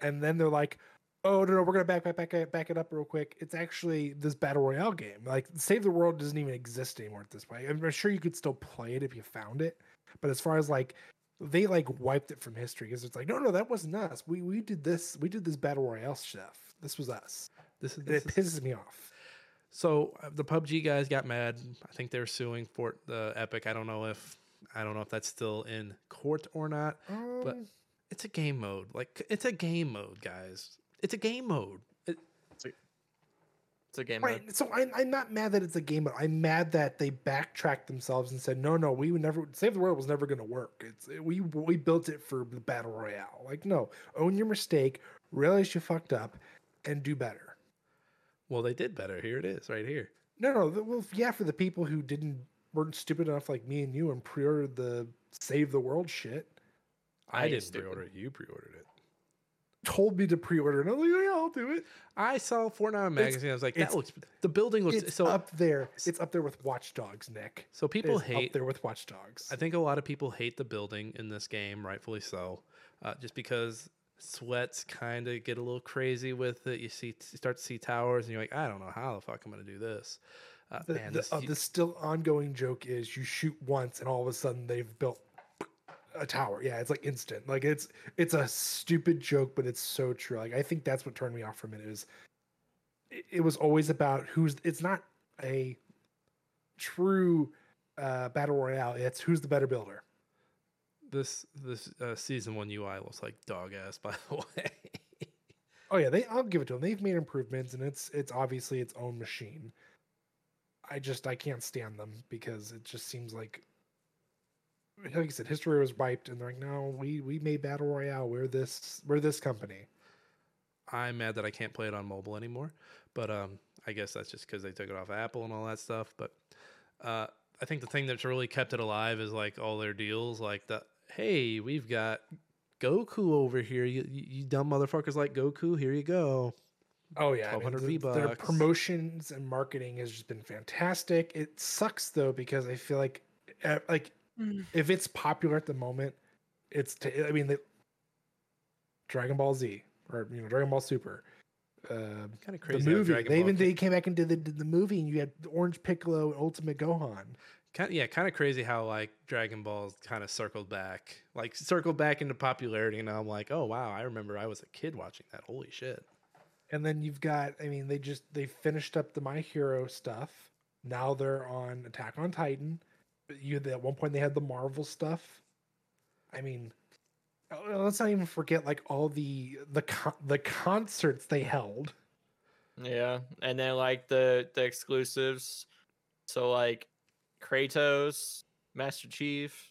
And then they're like, "Oh no, no, we're gonna back, back, back, it- back it up real quick. It's actually this battle royale game. Like, Save the World doesn't even exist anymore at this point. I'm sure you could still play it if you found it, but as far as like, they like wiped it from history because it's like, no, no, that wasn't us. We we did this. We did this battle royale stuff. This was us. This is, this it is pisses me off. So uh, the PUBG guys got mad. I think they're suing Fort the Epic. I don't know if I don't know if that's still in court or not. But Um, it's a game mode. Like it's a game mode, guys. It's a game mode. It, It's a game. Right. mode. So I'm, I'm not mad that it's a game, but I'm mad that they backtracked themselves and said, no, no, we would never Save the World was never going to work. It's we we built it for the battle royale. Like, no, own your mistake, realize you fucked up, and do better. well, they did better. Here it is, right here. No, no, th- well, yeah, for the people who didn't weren't stupid enough like me and you and pre-ordered the Save the World shit, I, I didn't stupid. pre-order it. You pre-ordered it. Told me to pre-order, and I was like, yeah, I'll do it. I saw Fortnite magazine. I was like, that looks. The building looks It's so. up there. It's up there with Watch Dogs, Nick. so people hate up there with Watch Dogs. I think a lot of people hate the building in this game, rightfully so, uh, just because sweats kind of get a little crazy with it. You see, you start to see towers, and you're like, I don't know how the fuck I'm gonna do this. Uh, the, man, the, this, uh, you- the still ongoing joke is you shoot once and all of a sudden they've built a tower. Yeah, it's like instant. Like it's it's a stupid joke, but it's so true. Like I think that's what turned me off from it. Is it, it was always about who's. It's not a true uh, battle royale. It's who's the better builder. this this uh, season one UI looks like dog ass, [LAUGHS] by the way. Oh yeah, they. I'll give it to them. They've made improvements, and it's it's obviously its own machine. I just I can't stand them because it just seems like, [LAUGHS] like I said, history was wiped, and they're like, no, we we made battle royale. We're this we're this company. I'm mad that I can't play it on mobile anymore, but um, I guess that's just because they took it off Apple and all that stuff. But uh, I think the thing that's really kept it alive is like all their deals, like the hey, we've got Goku over here. You, you, you dumb motherfuckers like Goku. Here you go. Oh yeah, I mean, 1200 the- their promotions and marketing has just been fantastic. It sucks though because I feel like, uh, like if it's popular at the moment, it's. T- I mean, the Dragon Ball Z or you know Dragon Ball Super. Uh, Kind of crazy. The movie. They Ball even ca- they came back and did the, did the movie, and you had Orange Piccolo and Ultimate Gohan. kind of, yeah, kind of crazy how like Dragon Ball kind of circled back, like circled back into popularity. And I'm like, oh wow, I remember I was a kid watching that. Holy shit. And then you've got, I mean, they just they finished up the My Hero stuff. Now they're on Attack on Titan. You at one point they had the Marvel stuff. I mean, uh, let's not even forget like all the the con- the concerts they held. Yeah, and then like the the exclusives, so like Kratos, Master Chief.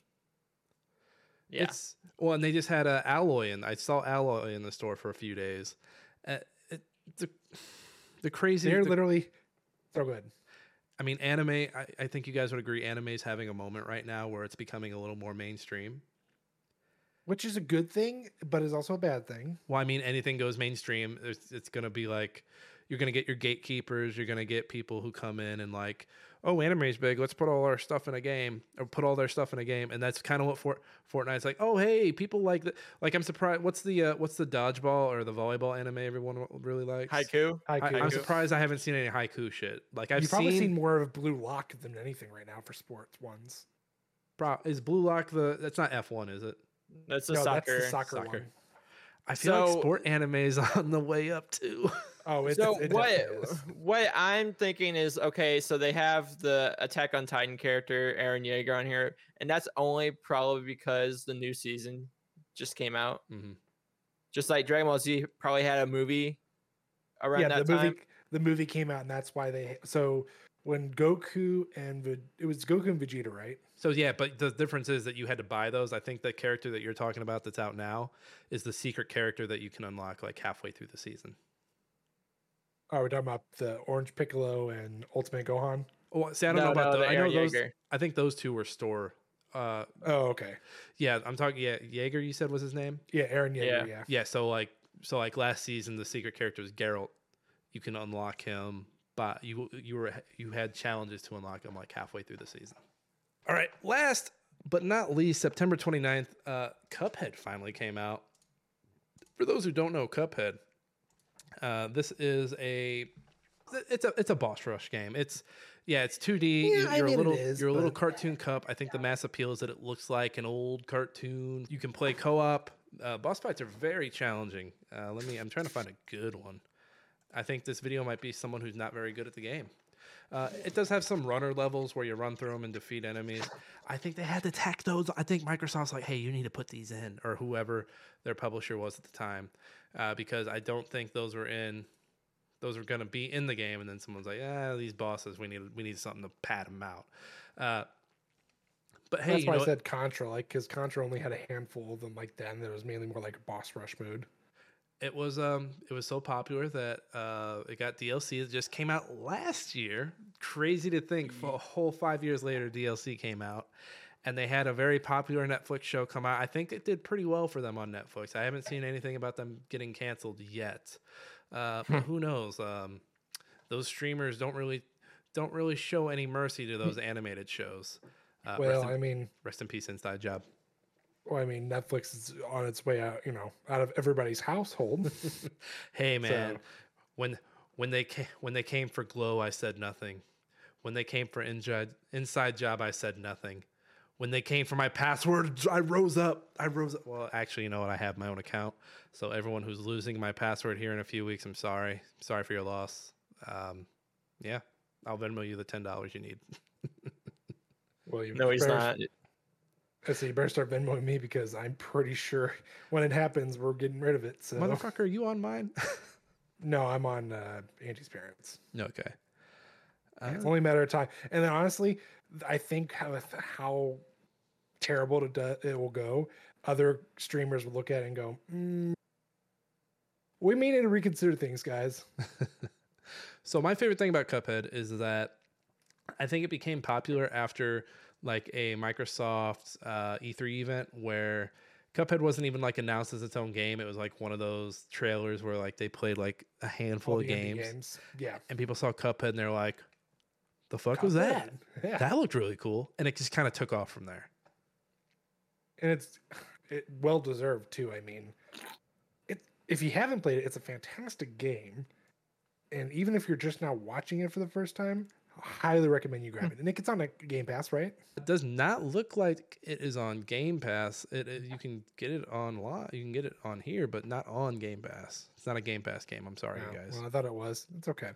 Yeah, It's well, and they just had a Aloy, and I saw Aloy in the store for a few days. Uh, it, the the crazy. They're the- literally so good. I mean, anime. I, I think you guys would agree. Anime is having a moment right now where it's becoming a little more mainstream. Which is a good thing, but is also a bad thing. Well, I mean, anything goes mainstream. It's, it's going to be like you're going to get your gatekeepers. You're going to get people who come in and like, oh, anime's big. Let's put all our stuff in a game, or put all their stuff in a game. And that's kind of what Fort, Fortnite's like. Oh, hey, people like that. Like, I'm surprised. What's the uh, what's the dodgeball or the volleyball anime everyone really likes? Haikyu. I, Haikyu. I'm surprised I haven't seen any Haikyu shit. Like I've You've probably seen. seen more of Blue Lock than anything right now for sports ones. pro- is Blue Lock the? That's not F1, is it? That's the no, soccer. that's the soccer, Soccer. one. I feel like sport anime is [LAUGHS] on the way up too. Oh, it's so it what what I'm thinking is okay. So they have the Attack on Titan character Eren Yeager on here, and that's only probably because the new season just came out. Mhm. Just like Dragon Ball Z probably had a movie around yeah, that the time. movie the movie came out, and that's why they. So when Goku and it was Goku and Vegeta, right? So yeah, but the difference is that you had to buy those. I think the character that you're talking about that's out now is the secret character that you can unlock like halfway through the season. Oh, we're talking about the Orange Piccolo and Ultimate Gohan. Oh, see, I don't No, know about no, the. the I know Eren those. Yeager. I think those two were store. Uh, Oh, okay. yeah, I'm talking. Yeah, Yeager. You said was his name. Yeah, Eren Yeager. Yeah. Yeah. Yeah, so like, so like last season, the secret character was Geralt. You can unlock him, but you you were you had challenges to unlock him like halfway through the season. All right, last but not least, September 29th, uh, Cuphead finally came out. For those who don't know Cuphead, uh, this is a it's a it's a boss rush game. It's yeah, it's 2D. Yeah, you're mean, a it little is, you're a little cartoon cup. I think the mass appeal is that it looks like an old cartoon. You can play co-op. Uh, boss fights are very challenging. Uh, let me. I'm trying to find a good one. I think this video might be someone who's not very good at the game. Uh, it does have some runner levels where you run through them and defeat enemies. I think they had to tack those. I think Microsoft's like, hey, you need to put these in, or whoever their publisher was at the time, uh, because I don't think those were in. Those were going to be in the game, and then someone's like, "Ah, these bosses, we need we need something to pad them out." Uh, but hey, That's why I said Contra, like because Contra only had a handful of them like that, and was mainly more like a boss rush mode. It was um it was so popular that uh it got DLC. It just came out last year. Crazy to think, for a whole five years later, DLC came out, and they had a very popular Netflix show come out. I think it did pretty well for them on Netflix. I haven't seen anything about them getting canceled yet, uh, but who knows? Um, those streamers don't really don't really show any mercy to those animated shows. Uh, well, in, I mean, rest in peace, Inside Job. Well, I mean, Netflix is on its way out, you know, out of everybody's household. [LAUGHS] Hey man, So- when when they came, when they came for Glow, I said nothing. When they came for inside inside job, I said nothing. When they came for my password, I rose up. I rose up. Well, actually, you know what? I have my own account. So everyone who's losing my password here in a few weeks, I'm sorry. Sorry for your loss. Um, yeah, I'll Venmo you the ten dollars you need. [LAUGHS] well, you No, he's better- not. I say you better start Venmoing me because I'm pretty sure when it happens, we're getting rid of it. So Motherfucker, are you on mine? [LAUGHS] no, I'm on uh, Angie's parents. okay. Yeah, it's Uh, only a matter of time. And then honestly, I think how how terrible do, it will go, other streamers will look at it and go, mm, "We may need to reconsider things, guys." [LAUGHS] So my favorite thing about Cuphead is that I think it became popular after like a Microsoft uh, E3 event where Cuphead wasn't even like announced as its own game. It was like one of those trailers where like they played like a handful All of indie games, Yeah. and people saw Cuphead and they're like, "The fuck was that? Yeah. That looked really cool." And it just kind of took off from there. and it's it well deserved too. I mean, it if you haven't played it, it's a fantastic game, and even if you're just now watching it for the first time, highly recommend you grab it. And it gets on a Game Pass, right? It does not look like it is on Game Pass. It, it- you can get it online. You can get it on here, but not on Game Pass. It's not a Game Pass game. I'm sorry, No, you guys. Well, I thought it was. It's okay.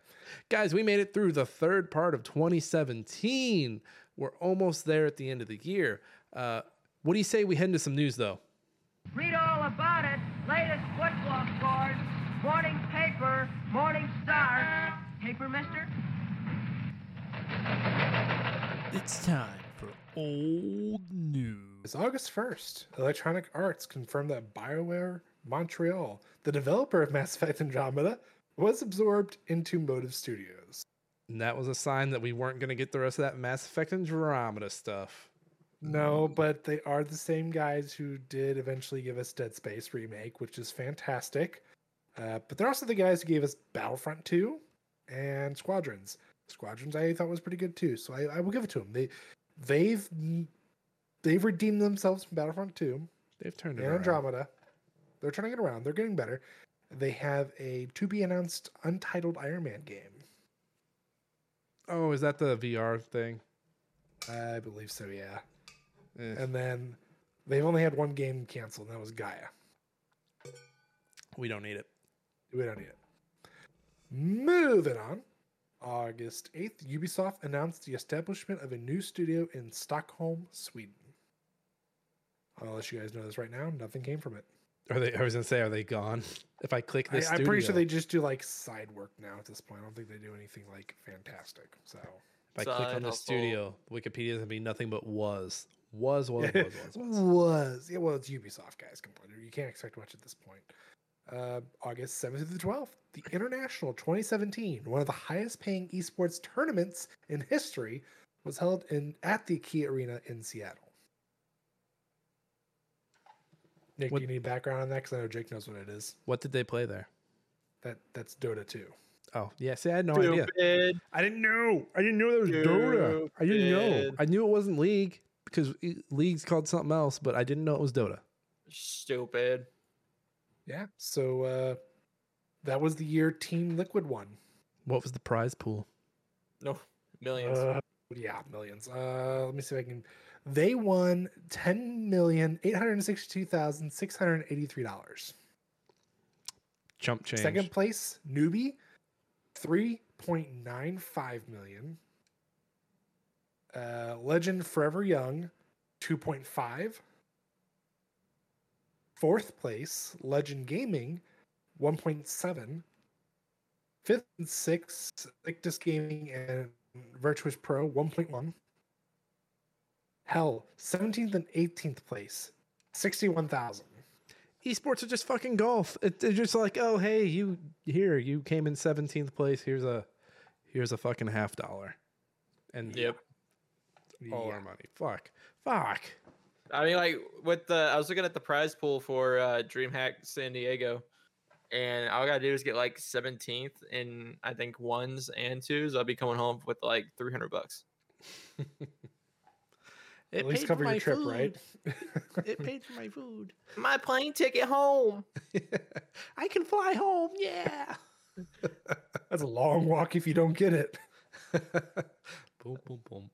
Guys, we made it through the third part of 2017. We're almost there at the end of the year. Uh, what do you say we head into some news, though? Read all about it. Latest football scores. Morning paper. Morning star. Paper, mister? It's time for old news. It's August 1st. Electronic Arts confirmed that BioWare Montreal, the developer of Mass Effect Andromeda, was absorbed into Motive Studios. And that was a sign that we weren't going to get the rest of that Mass Effect Andromeda stuff. No, but they are the same guys who did eventually give us Dead Space remake, which is fantastic. Uh, but they're also the guys who gave us Battlefront 2 and Squadrons. Squadrons I thought was pretty good too, so I, I will give it to them. They they've they've redeemed themselves from Battlefront 2 They've turned it and around. Andromeda. They're turning it around. They're getting better. They have a to be announced untitled Iron Man game. Oh, is that the VR thing? I believe so, yeah. Eh, And then they've only had one game canceled, and that was Gaia. we don't need it. We don't need it. Moving on. August 8th, Ubisoft announced the establishment of a new studio in Stockholm, Sweden. I'll let you guys know this right now. Nothing came from it. Are they? I was gonna say, are they gone? If I click this, I'm pretty sure they just do like side work now at this point. I don't think they do anything like fantastic. So If I click on the studio, Wikipedia is gonna be nothing but was. Was, was, was, was, was. [LAUGHS] was. Yeah, well, it's Ubisoft, guys. Come on, you can't expect much at this point. Uh, August 7th through the 12th, the International 2017, one of the highest paying esports tournaments in history, was held in at the KeyArena in Seattle. Nick, What- do you need background on that? Because I know Jake knows what it is. What did they play there? That that's Dota 2. Oh, yeah. See, I had no idea. I didn't know. I didn't know there was Dota. I didn't know. I knew it wasn't League because League's called something else, but I didn't know it was Dota. Stupid. Yeah. So uh, that was the year Team Liquid won. What was the prize pool? No millions. Uh, yeah, millions. Uh, let me see if I can. They won ten million eight hundred sixty-two thousand six hundred eighty-three dollars. Chump change. Second place, Newbee, three point nine five million. Uh, Legend Forever Young, two point five. Fourth place, Legend Gaming, one point seven. Fifth and sixth, Invictus Gaming and Virtus.pro, one point one. Hell, seventeenth and eighteenth place, sixty-one thousand. Esports are just fucking golf. It, they're just like, oh hey, you here, you came in seventeenth place. Here's a here's a fucking half dollar, and Yep. all our money. Fuck, fuck. I mean, like with the, I was looking at the prize pool for uh, DreamHack San Diego, and all I gotta do is get like 17th in I think ones and twos. I'll be coming home with like 300 bucks. [LAUGHS] At least cover your trip, food. right? it paid for my food. [LAUGHS] My plane ticket home. [LAUGHS] I can fly home. Yeah. That's a long walk if you don't get it. boom, boom, boom.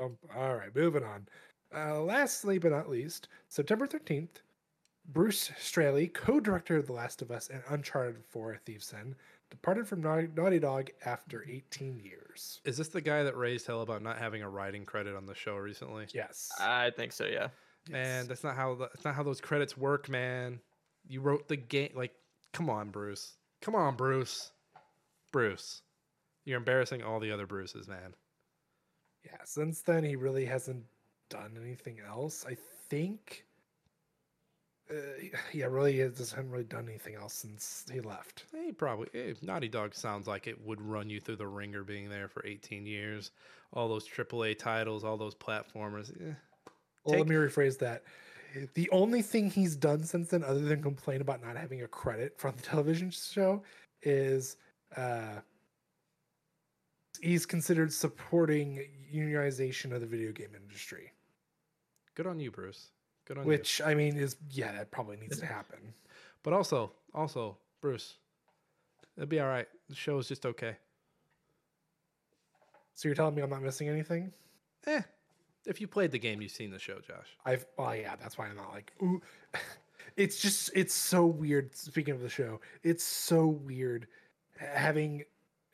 Um, all right, moving on. Uh, lastly, but not least, September 13th, Bruce Straley, co director of The Last of Us and Uncharted 4 Thief's End, departed from Naughty, Naughty Dog after 18 years. Is this the guy that raised hell about not having a writing credit on the show recently? Yes. I think so. Yeah. Man, Yes. that's not how the, that's not how those credits work, man. You wrote the game. Like, come on, Bruce. Come on, Bruce. Bruce, you're embarrassing all the other Bruces, man. yeah, since then, he really hasn't done anything else. I think. Uh, yeah, really, he hasn't really done anything else since he left. He probably eh, Naughty Dog sounds like it would run you through the ringer, being there for 18 years. All those AAA titles, all those platformers. eh. Well, let Take- me rephrase that. The only thing he's done since then, other than complain about not having a credit from the [LAUGHS] television show, is uh, he's considered supporting unionization of the video game industry. Good on you, Bruce. Good on you. Which I mean is yeah, that probably needs to happen. But also, also, Bruce, it'll be all right. The show is just okay. So you're telling me I'm not missing anything? Eh. If you played the game, you've seen the show, Josh. I've oh yeah, that's why I'm not like ooh. [LAUGHS] It's just it's so weird. Speaking of the show, it's so weird having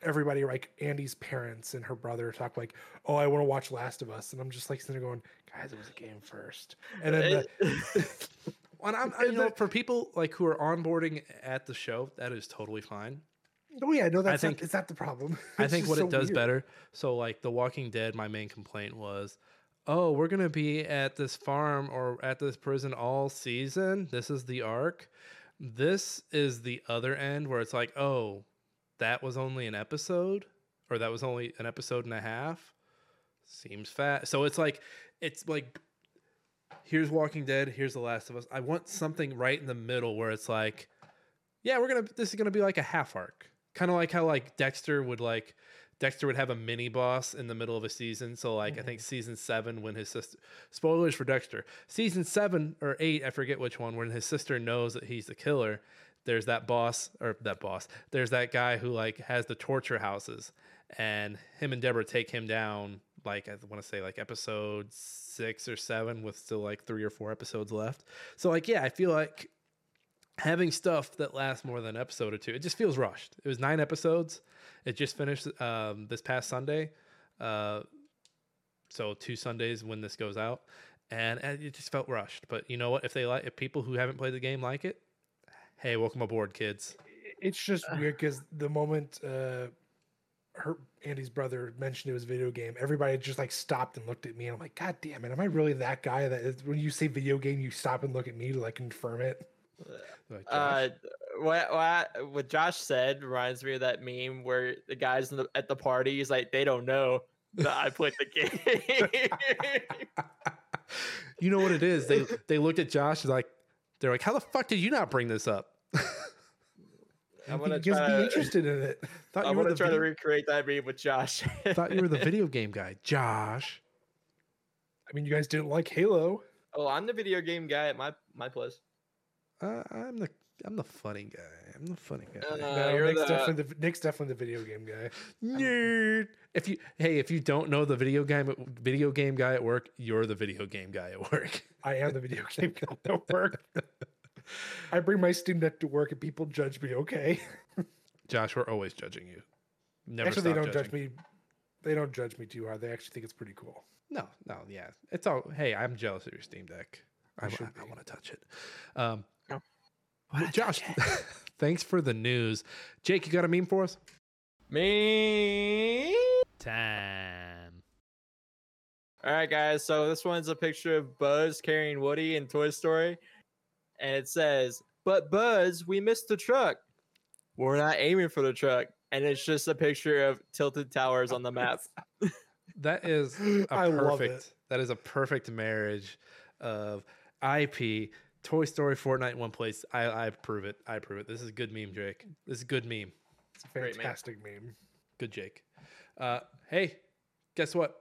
everybody like Andy's parents and her brother talk like, "Oh, I want to watch Last of Us," and I'm just like sitting there going, "Guys, it was a game first. And then the, [LAUGHS] Well, I'm, I, you know, for people like who are onboarding at the show, that is totally fine. oh yeah, no, that's I think- not, it's not the problem. [LAUGHS] I think what so it does weird. better. So, like The Walking Dead, my main complaint was, oh, we're gonna be at this farm or at this prison all season. This is the arc. This is the other end where it's like, oh, that was only an episode, or that was only an episode and a half. Seems fast So it's like, it's like, here's Walking Dead. Here's The Last of Us. I want something right in the middle where it's like, yeah, we're gonna. This is gonna be like a half arc, kind of like how like Dexter would like. Dexter would have a mini boss in the middle of a season. So like I think mm-hmm. season seven when his sister spoilers for Dexter. Season seven or eight, I forget which one, when his sister knows that he's the killer, there's that boss or that boss. There's that guy who like has the torture houses and him and Deborah take him down like I want to say like episode six or seven with still like three or four episodes left. So like yeah, I feel like having stuff that lasts more than an episode or two, it just feels rushed. It was nine episodes. It just finished um, this past Sunday. Uh, so two Sundays when this goes out, and, and it just felt rushed. But you know what? If they like, if people who haven't played the game like it, hey, welcome aboard, kids. it's just weird because the moment uh her Andy's brother mentioned it was a video game, everybody just like stopped and looked at me, and I'm like, God damn it, am I really that guy that is, when you say video game, you stop and look at me to like confirm it? Like, Uh, what, what what Josh said reminds me of that meme where the guys in the, at the party he's like they don't know that I played the [LAUGHS] game. you know what it is? They [LAUGHS] they looked at Josh and like they're like, how the fuck did you not bring this up? I'm gonna just try be to, interested in it. [LAUGHS] thought I'm you were gonna the try to recreate that meme with Josh. [LAUGHS] thought you were the [LAUGHS] video game guy, Josh. I mean, you guys didn't like Halo. oh, I'm the video game guy at my my place. Uh, I'm the I'm the funny guy. I'm the funny guy. Uh, no, Nick's the- definitely the Nick's definitely the video game guy. Nerd. If you hey, if you don't know the video game video game guy at work, you're the video game guy at work. I am the video game guy at work. I bring my Steam Deck to work and people judge me. Okay, Josh, we're always judging you. Never actually, they stop don't judging. judge me. They don't judge me too hard. They actually think it's pretty cool. No, no, yeah. It's all hey, I'm jealous of your Steam Deck. I, You should I, want to touch it. Um No. well, Josh, [LAUGHS] thanks for the news. Jake, you got a meme for us? Me. Time. All right, guys. So this one's a picture of Buzz carrying Woody in Toy Story, and it says, "But Buzz, we missed the truck. We're not aiming for the truck." And it's just a picture of tilted towers on the map. [LAUGHS] That is [LAUGHS] a I love perfect it. that is a perfect marriage of IP, Toy Story, Fortnite in one place. I, I approve it. I approve it. This is a good meme, Jake. This is a good meme. It's a Great meme. fantastic meme. Good Jake. Uh hey, guess what?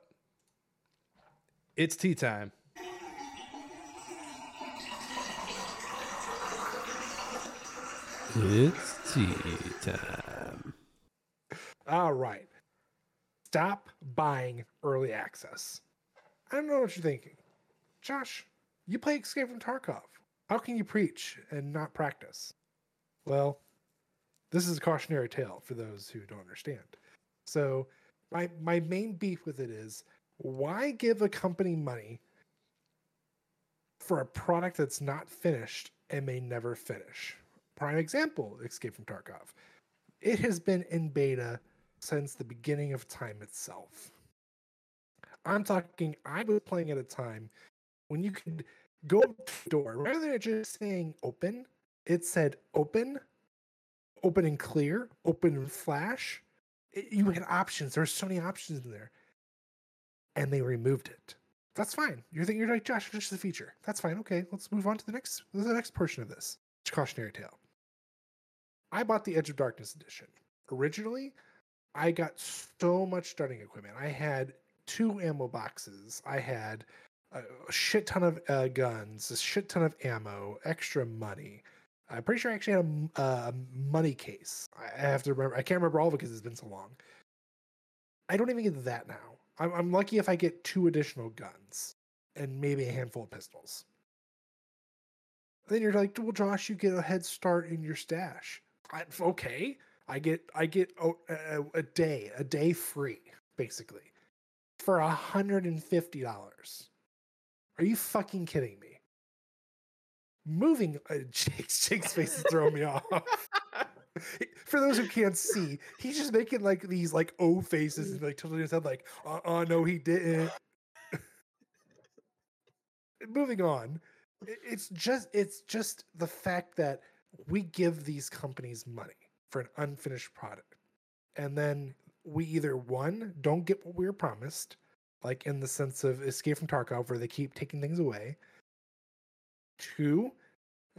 It's tea time. It's tea time. All right. Stop buying early access. I don't know what you're thinking. Josh, you play Escape from Tarkov. How can you preach and not practice? Well, this is a cautionary tale for those who don't understand. So, my my main beef with it is why give a company money for a product that's not finished and may never finish? Prime example, Escape from Tarkov. It has been in beta since the beginning of time itself. I'm talking, I was playing at a time when you could go to the door rather than just saying open, it said open, open and clear, open and flash. It- you had options. There's so many options in there. And they removed it. That's fine. You're thinking you're like Josh, it's just a feature. That's fine. Okay, let's move on to the next the next portion of this. It's cautionary tale. I bought the Edge of Darkness edition. Originally, I got so much starting equipment. I had two ammo boxes. I had a shit ton of uh, guns, a shit ton of ammo, extra money. I'm pretty sure I actually had a, money case. I have to remember. I can't remember all of it because it's been so long. I don't even get that now. I'm, I'm lucky if I get two additional guns and maybe a handful of pistols. Then you're like, well, Josh, you get a head start in your stash. I, okay, I get I get a, a, a day a day free basically for a hundred and fifty dollars. Are you fucking kidding me? Moving, uh, [LAUGHS] Jake's Jake's face is throwing me [LAUGHS] off. For those who can't see, he's just making like these like O faces and like tilting his head like, uh, uh no, he didn't. [LAUGHS] Moving on, it's just it's just the fact that we give these companies money for an unfinished product, and then we either one don't get what we were promised, like in the sense of Escape from Tarkov, where they keep taking things away. Two,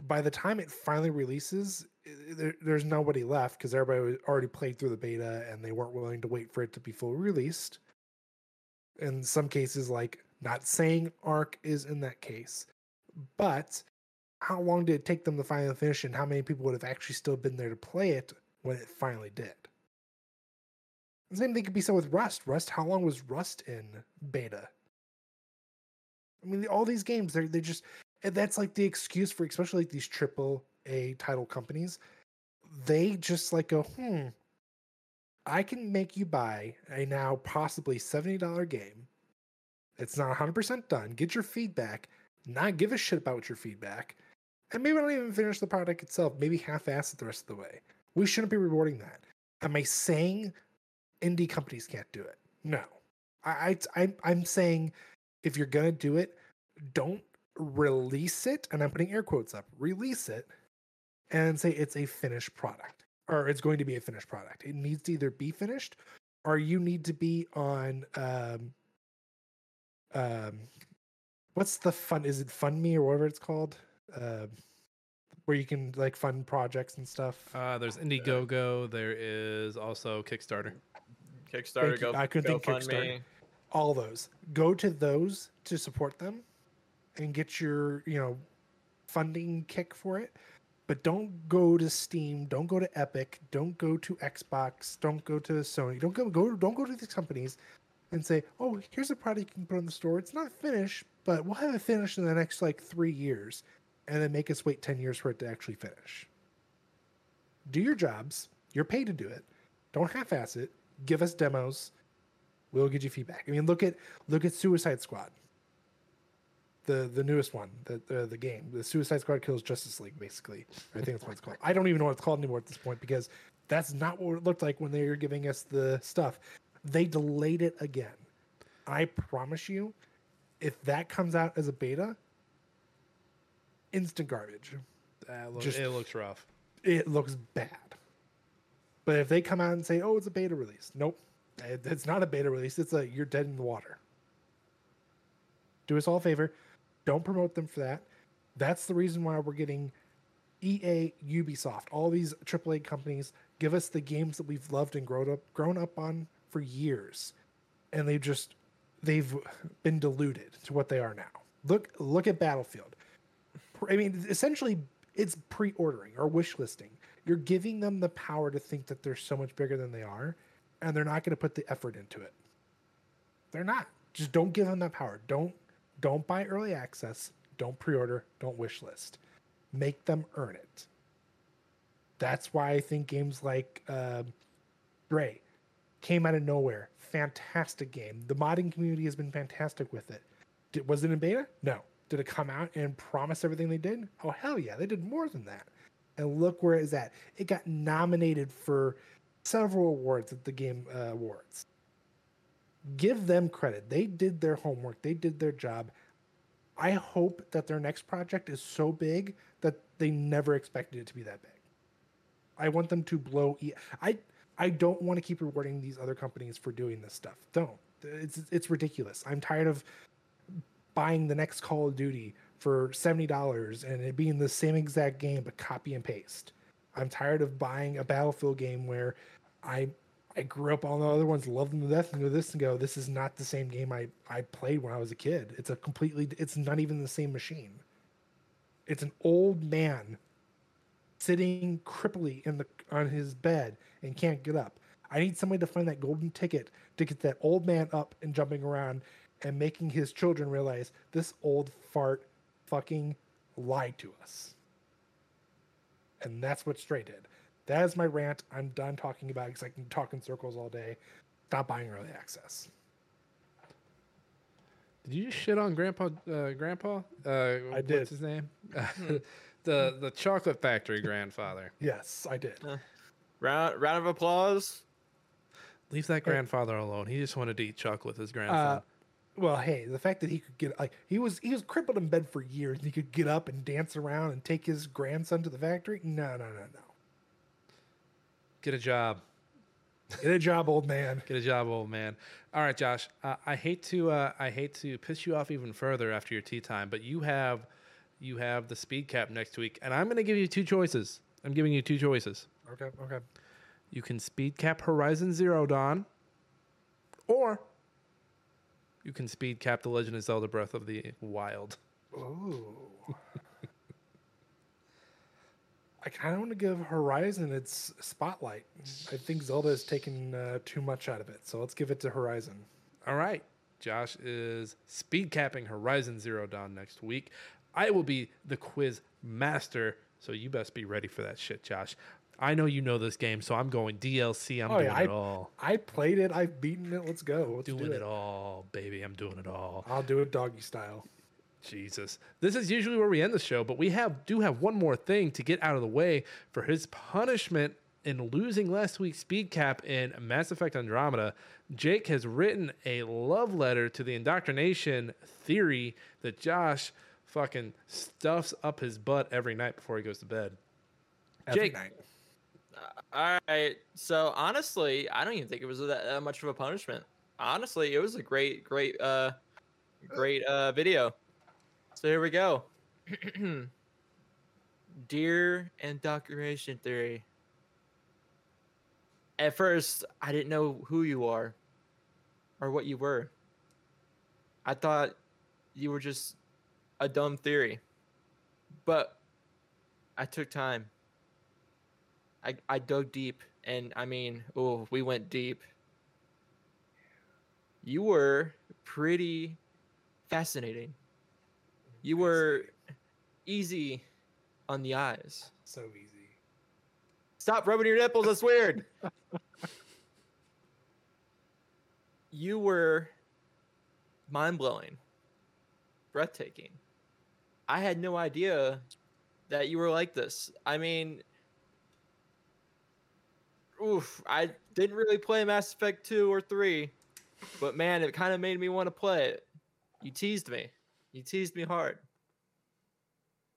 by the time it finally releases, there, there's nobody left because everybody already played through the beta and they weren't willing to wait for it to be fully released. In some cases, like not saying ARK is in that case, but how long did it take them to finally finish and how many people would have actually still been there to play it when it finally did? The same thing could be said with Rust. Rust, how long was Rust in beta? I mean, all these games, they're they just, that's like the excuse for especially like these triple A title companies. They just like go, hmm, I can make you buy a now possibly $70 game. It's not 100% done. Get your feedback, not give a shit about your feedback, and maybe not even finish the product itself. Maybe half ass it the rest of the way. We shouldn't be rewarding that. Am I saying indie companies can't do it. No, I, I I'm saying if you're gonna do it, don't release it, and I'm putting air quotes up. Release it, and say it's a finished product, or it's going to be a finished product. It needs to either be finished, or you need to be on um um what's the fun is it fund me or whatever it's called um where you can like fund projects and stuff Uh, there's Indiegogo. There is also Kickstarter. Kickstarter, you. go, I couldn't go think fund Kickstarter. me. all those go to those to support them and get your you know funding kick for it but don't go to steam don't go to epic don't go to xbox don't go to sony don't go go don't go to these companies and say oh here's a product you can put on the store it's not finished but we'll have it finished in the next like three years and then make us wait 10 years for it to actually finish do your jobs you're paid to do it don't half-ass it give us demos we'll give you feedback. I mean, look at look at Suicide Squad, the the newest one, the the, the game. The Suicide Squad kills Justice League, basically. I think that's what it's called. I don't even know what it's called anymore at this point because that's not what it looked like when they were giving us the stuff. They delayed it again. I promise you, if that comes out as a beta, instant garbage. Look, Just- it looks rough. It looks bad. But if they come out and say, "Oh, it's a beta release," nope, it- it's not a beta release. It's a you're dead in the water. Do us all a favor, don't promote them for that. That's the reason why we're getting EA, Ubisoft, all these AAA companies give us the games that we've loved and grown up grown up on for years, and they've just they've been diluted to what they are now. Look look at Battlefield. I mean, essentially, it's pre-ordering or wish listing. You're giving them the power to think that they're so much bigger than they are, and they're not going to put the effort into it. They're not. Just don't give them that power. Don't don't buy early access. Don't pre-order. Don't wish list. Make them earn it. That's why I think games like um Stray came out of nowhere. Fantastic game. The modding community has been fantastic with it. Did, was it in beta? No. Did it come out and promise everything they did? Oh hell yeah, they did more than that. And look where it's at. It got nominated for several awards at the Game uh, Awards. Give them credit. They did their homework. They did their job. I hope that their next project is so big that they never expected it to be that big. I want them to blow. E- I I don't want to keep rewarding these other companies for doing this stuff. Don't. It's it's ridiculous. I'm tired of buying the next Call of Duty for seventy dollars and it being the same exact game but copy and paste. I'm tired of buying a Battlefield game where I I grew up on the other ones, love them to death, and go this and go. This is not the same game I I played when I was a kid. It's a completely. It's not even the same machine. It's an old man sitting cripply in the on his bed and can't get up. I need somebody to find that golden ticket to get that old man up and jumping around and making his children realize this old fart fucking lied to us. And that's what Stray did. That is my rant. I'm done talking about it because I can talk in circles all day. Stop buying early access. Did you just shit on Grandpa? Uh, Grandpa? Uh, I did. What's his name? [LAUGHS] the the chocolate factory grandfather. Yes, I did. Round round of applause. Leave that grandfather alone. He just wanted to eat chocolate with his grandson. Well, hey, the fact that he could get like he was he was crippled in bed for years and he could get up and dance around and take his grandson to the factory. No, no, no, no. Get a job. Get a job, old man. Get a job, old man. All right, Josh. Uh, I hate to uh, I hate to piss you off even further after your tea time, but you have you have the speed cap next week, and I'm going to give you two choices. I'm giving you two choices. Okay, okay. You can speed cap Horizon Zero Dawn, or you can speed cap The Legend of Zelda: Breath of the Wild. Ooh. I kind of want to give Horizon its spotlight. I think Zelda has taken uh, too much out of it, so let's give it to Horizon. All right. Josh is speed capping Horizon Zero Dawn next week. I will be the quiz master, so you best be ready for that shit, Josh. I know you know this game, so I'm going DLC. I'm Oh, doing yeah, it all. I played it. I've beaten it. Let's go. Let's Doing do it all, baby. I'm doing it all. I'll do it doggy style. Jesus. This is usually where we end the show, but we have do have one more thing to get out of the way for his punishment in losing last week's speed cap in Mass Effect Andromeda, Jake has written a love letter to the indoctrination theory that Josh fucking stuffs up his butt every night before he goes to bed. Every Jake. night. All right. So honestly, I don't even think it was that, that much of a punishment. Honestly, it was a great, great, uh, great uh video. So here we go. [CLEARS THROAT] Dear indoctrination theory. At first, I didn't know who you are or what you were. I thought you were just a dumb theory. But I took time. I, I dug deep and I mean, oh, we went deep. You were pretty fascinating. You were easy on the eyes. So easy. Stop rubbing your nipples, that's [LAUGHS] weird. you were mind blowing, breathtaking. I had no idea that you were like this. I mean, oof, I didn't really play Mass Effect 2 or 3, but man, it kind of made me want to play it. You teased me. You teased me hard.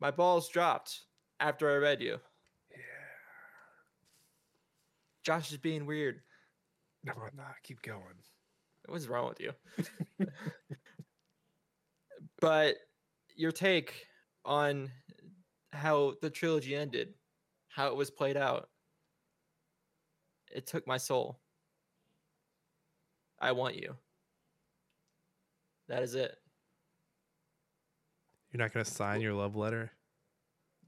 My balls dropped after I read you. Yeah. Josh is being weird. No, I'm not. Keep going. What's wrong with you? [LAUGHS] but your take on how the trilogy ended, how it was played out, it took my soul. I want you. That is it. You're not going to sign your love letter?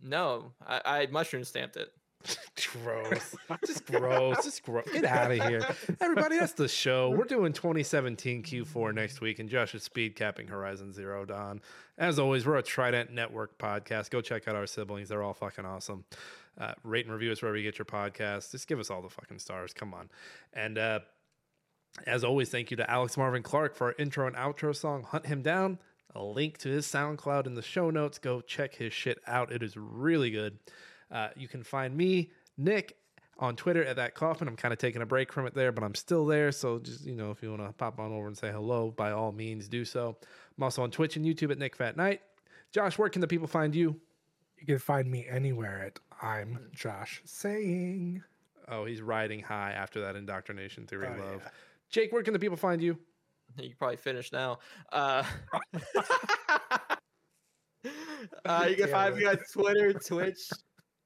No, I, I mushroom stamped it. [LAUGHS] gross. Just gross. Just gross. Get out of here. Everybody, that's the show. We're doing 2017 Q4 next week, and Josh is speed capping Horizon Zero Dawn. As always, we're a Trident Network podcast. Go check out our siblings. They're all fucking awesome. Uh, rate and review us wherever you get your podcasts. Just give us all the fucking stars. Come on. And uh, as always, thank you to Alex Marvin Clark for our intro and outro song, Hunt Him Down. A link to his SoundCloud in the show notes. Go check his shit out. It is really good. Uh, you can find me, Nick, on Twitter at that coffin. I'm kind of taking a break from it there, but I'm still there. So just you know, if you want to pop on over and say hello, by all means, do so. I'm also on Twitch and YouTube at NickFatNite. Josh, where can the people find you? You can find me anywhere at I'm Josh saying. Oh, he's riding high after that indoctrination theory Oh, love. yeah. Jake, where can the people find you? You can probably finish now. Uh, [LAUGHS] [LAUGHS] uh, you can Damn find me on. Twitter, Twitch,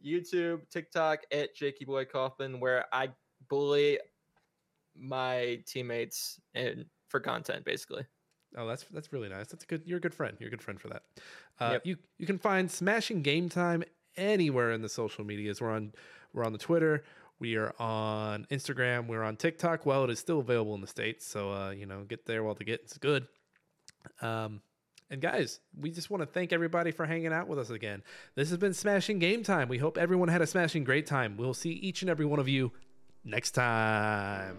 YouTube, TikTok at Jakey Boy Coffman, where I bully my teammates and for content, basically. Oh, that's that's really nice. That's a good. You're a good friend. You're a good friend for that. Uh, Yep. You you can find Smashing Game Time anywhere in the social medias. We're on we're on the Twitter. We are on Instagram. We're on TikTok. Well, it is still available in the states, so uh, you know, get there while the getting's good. Um, and guys, we just want to thank everybody for hanging out with us again. This has been Smashing Game Time. We hope everyone had a smashing great time. We'll see each and every one of you next time.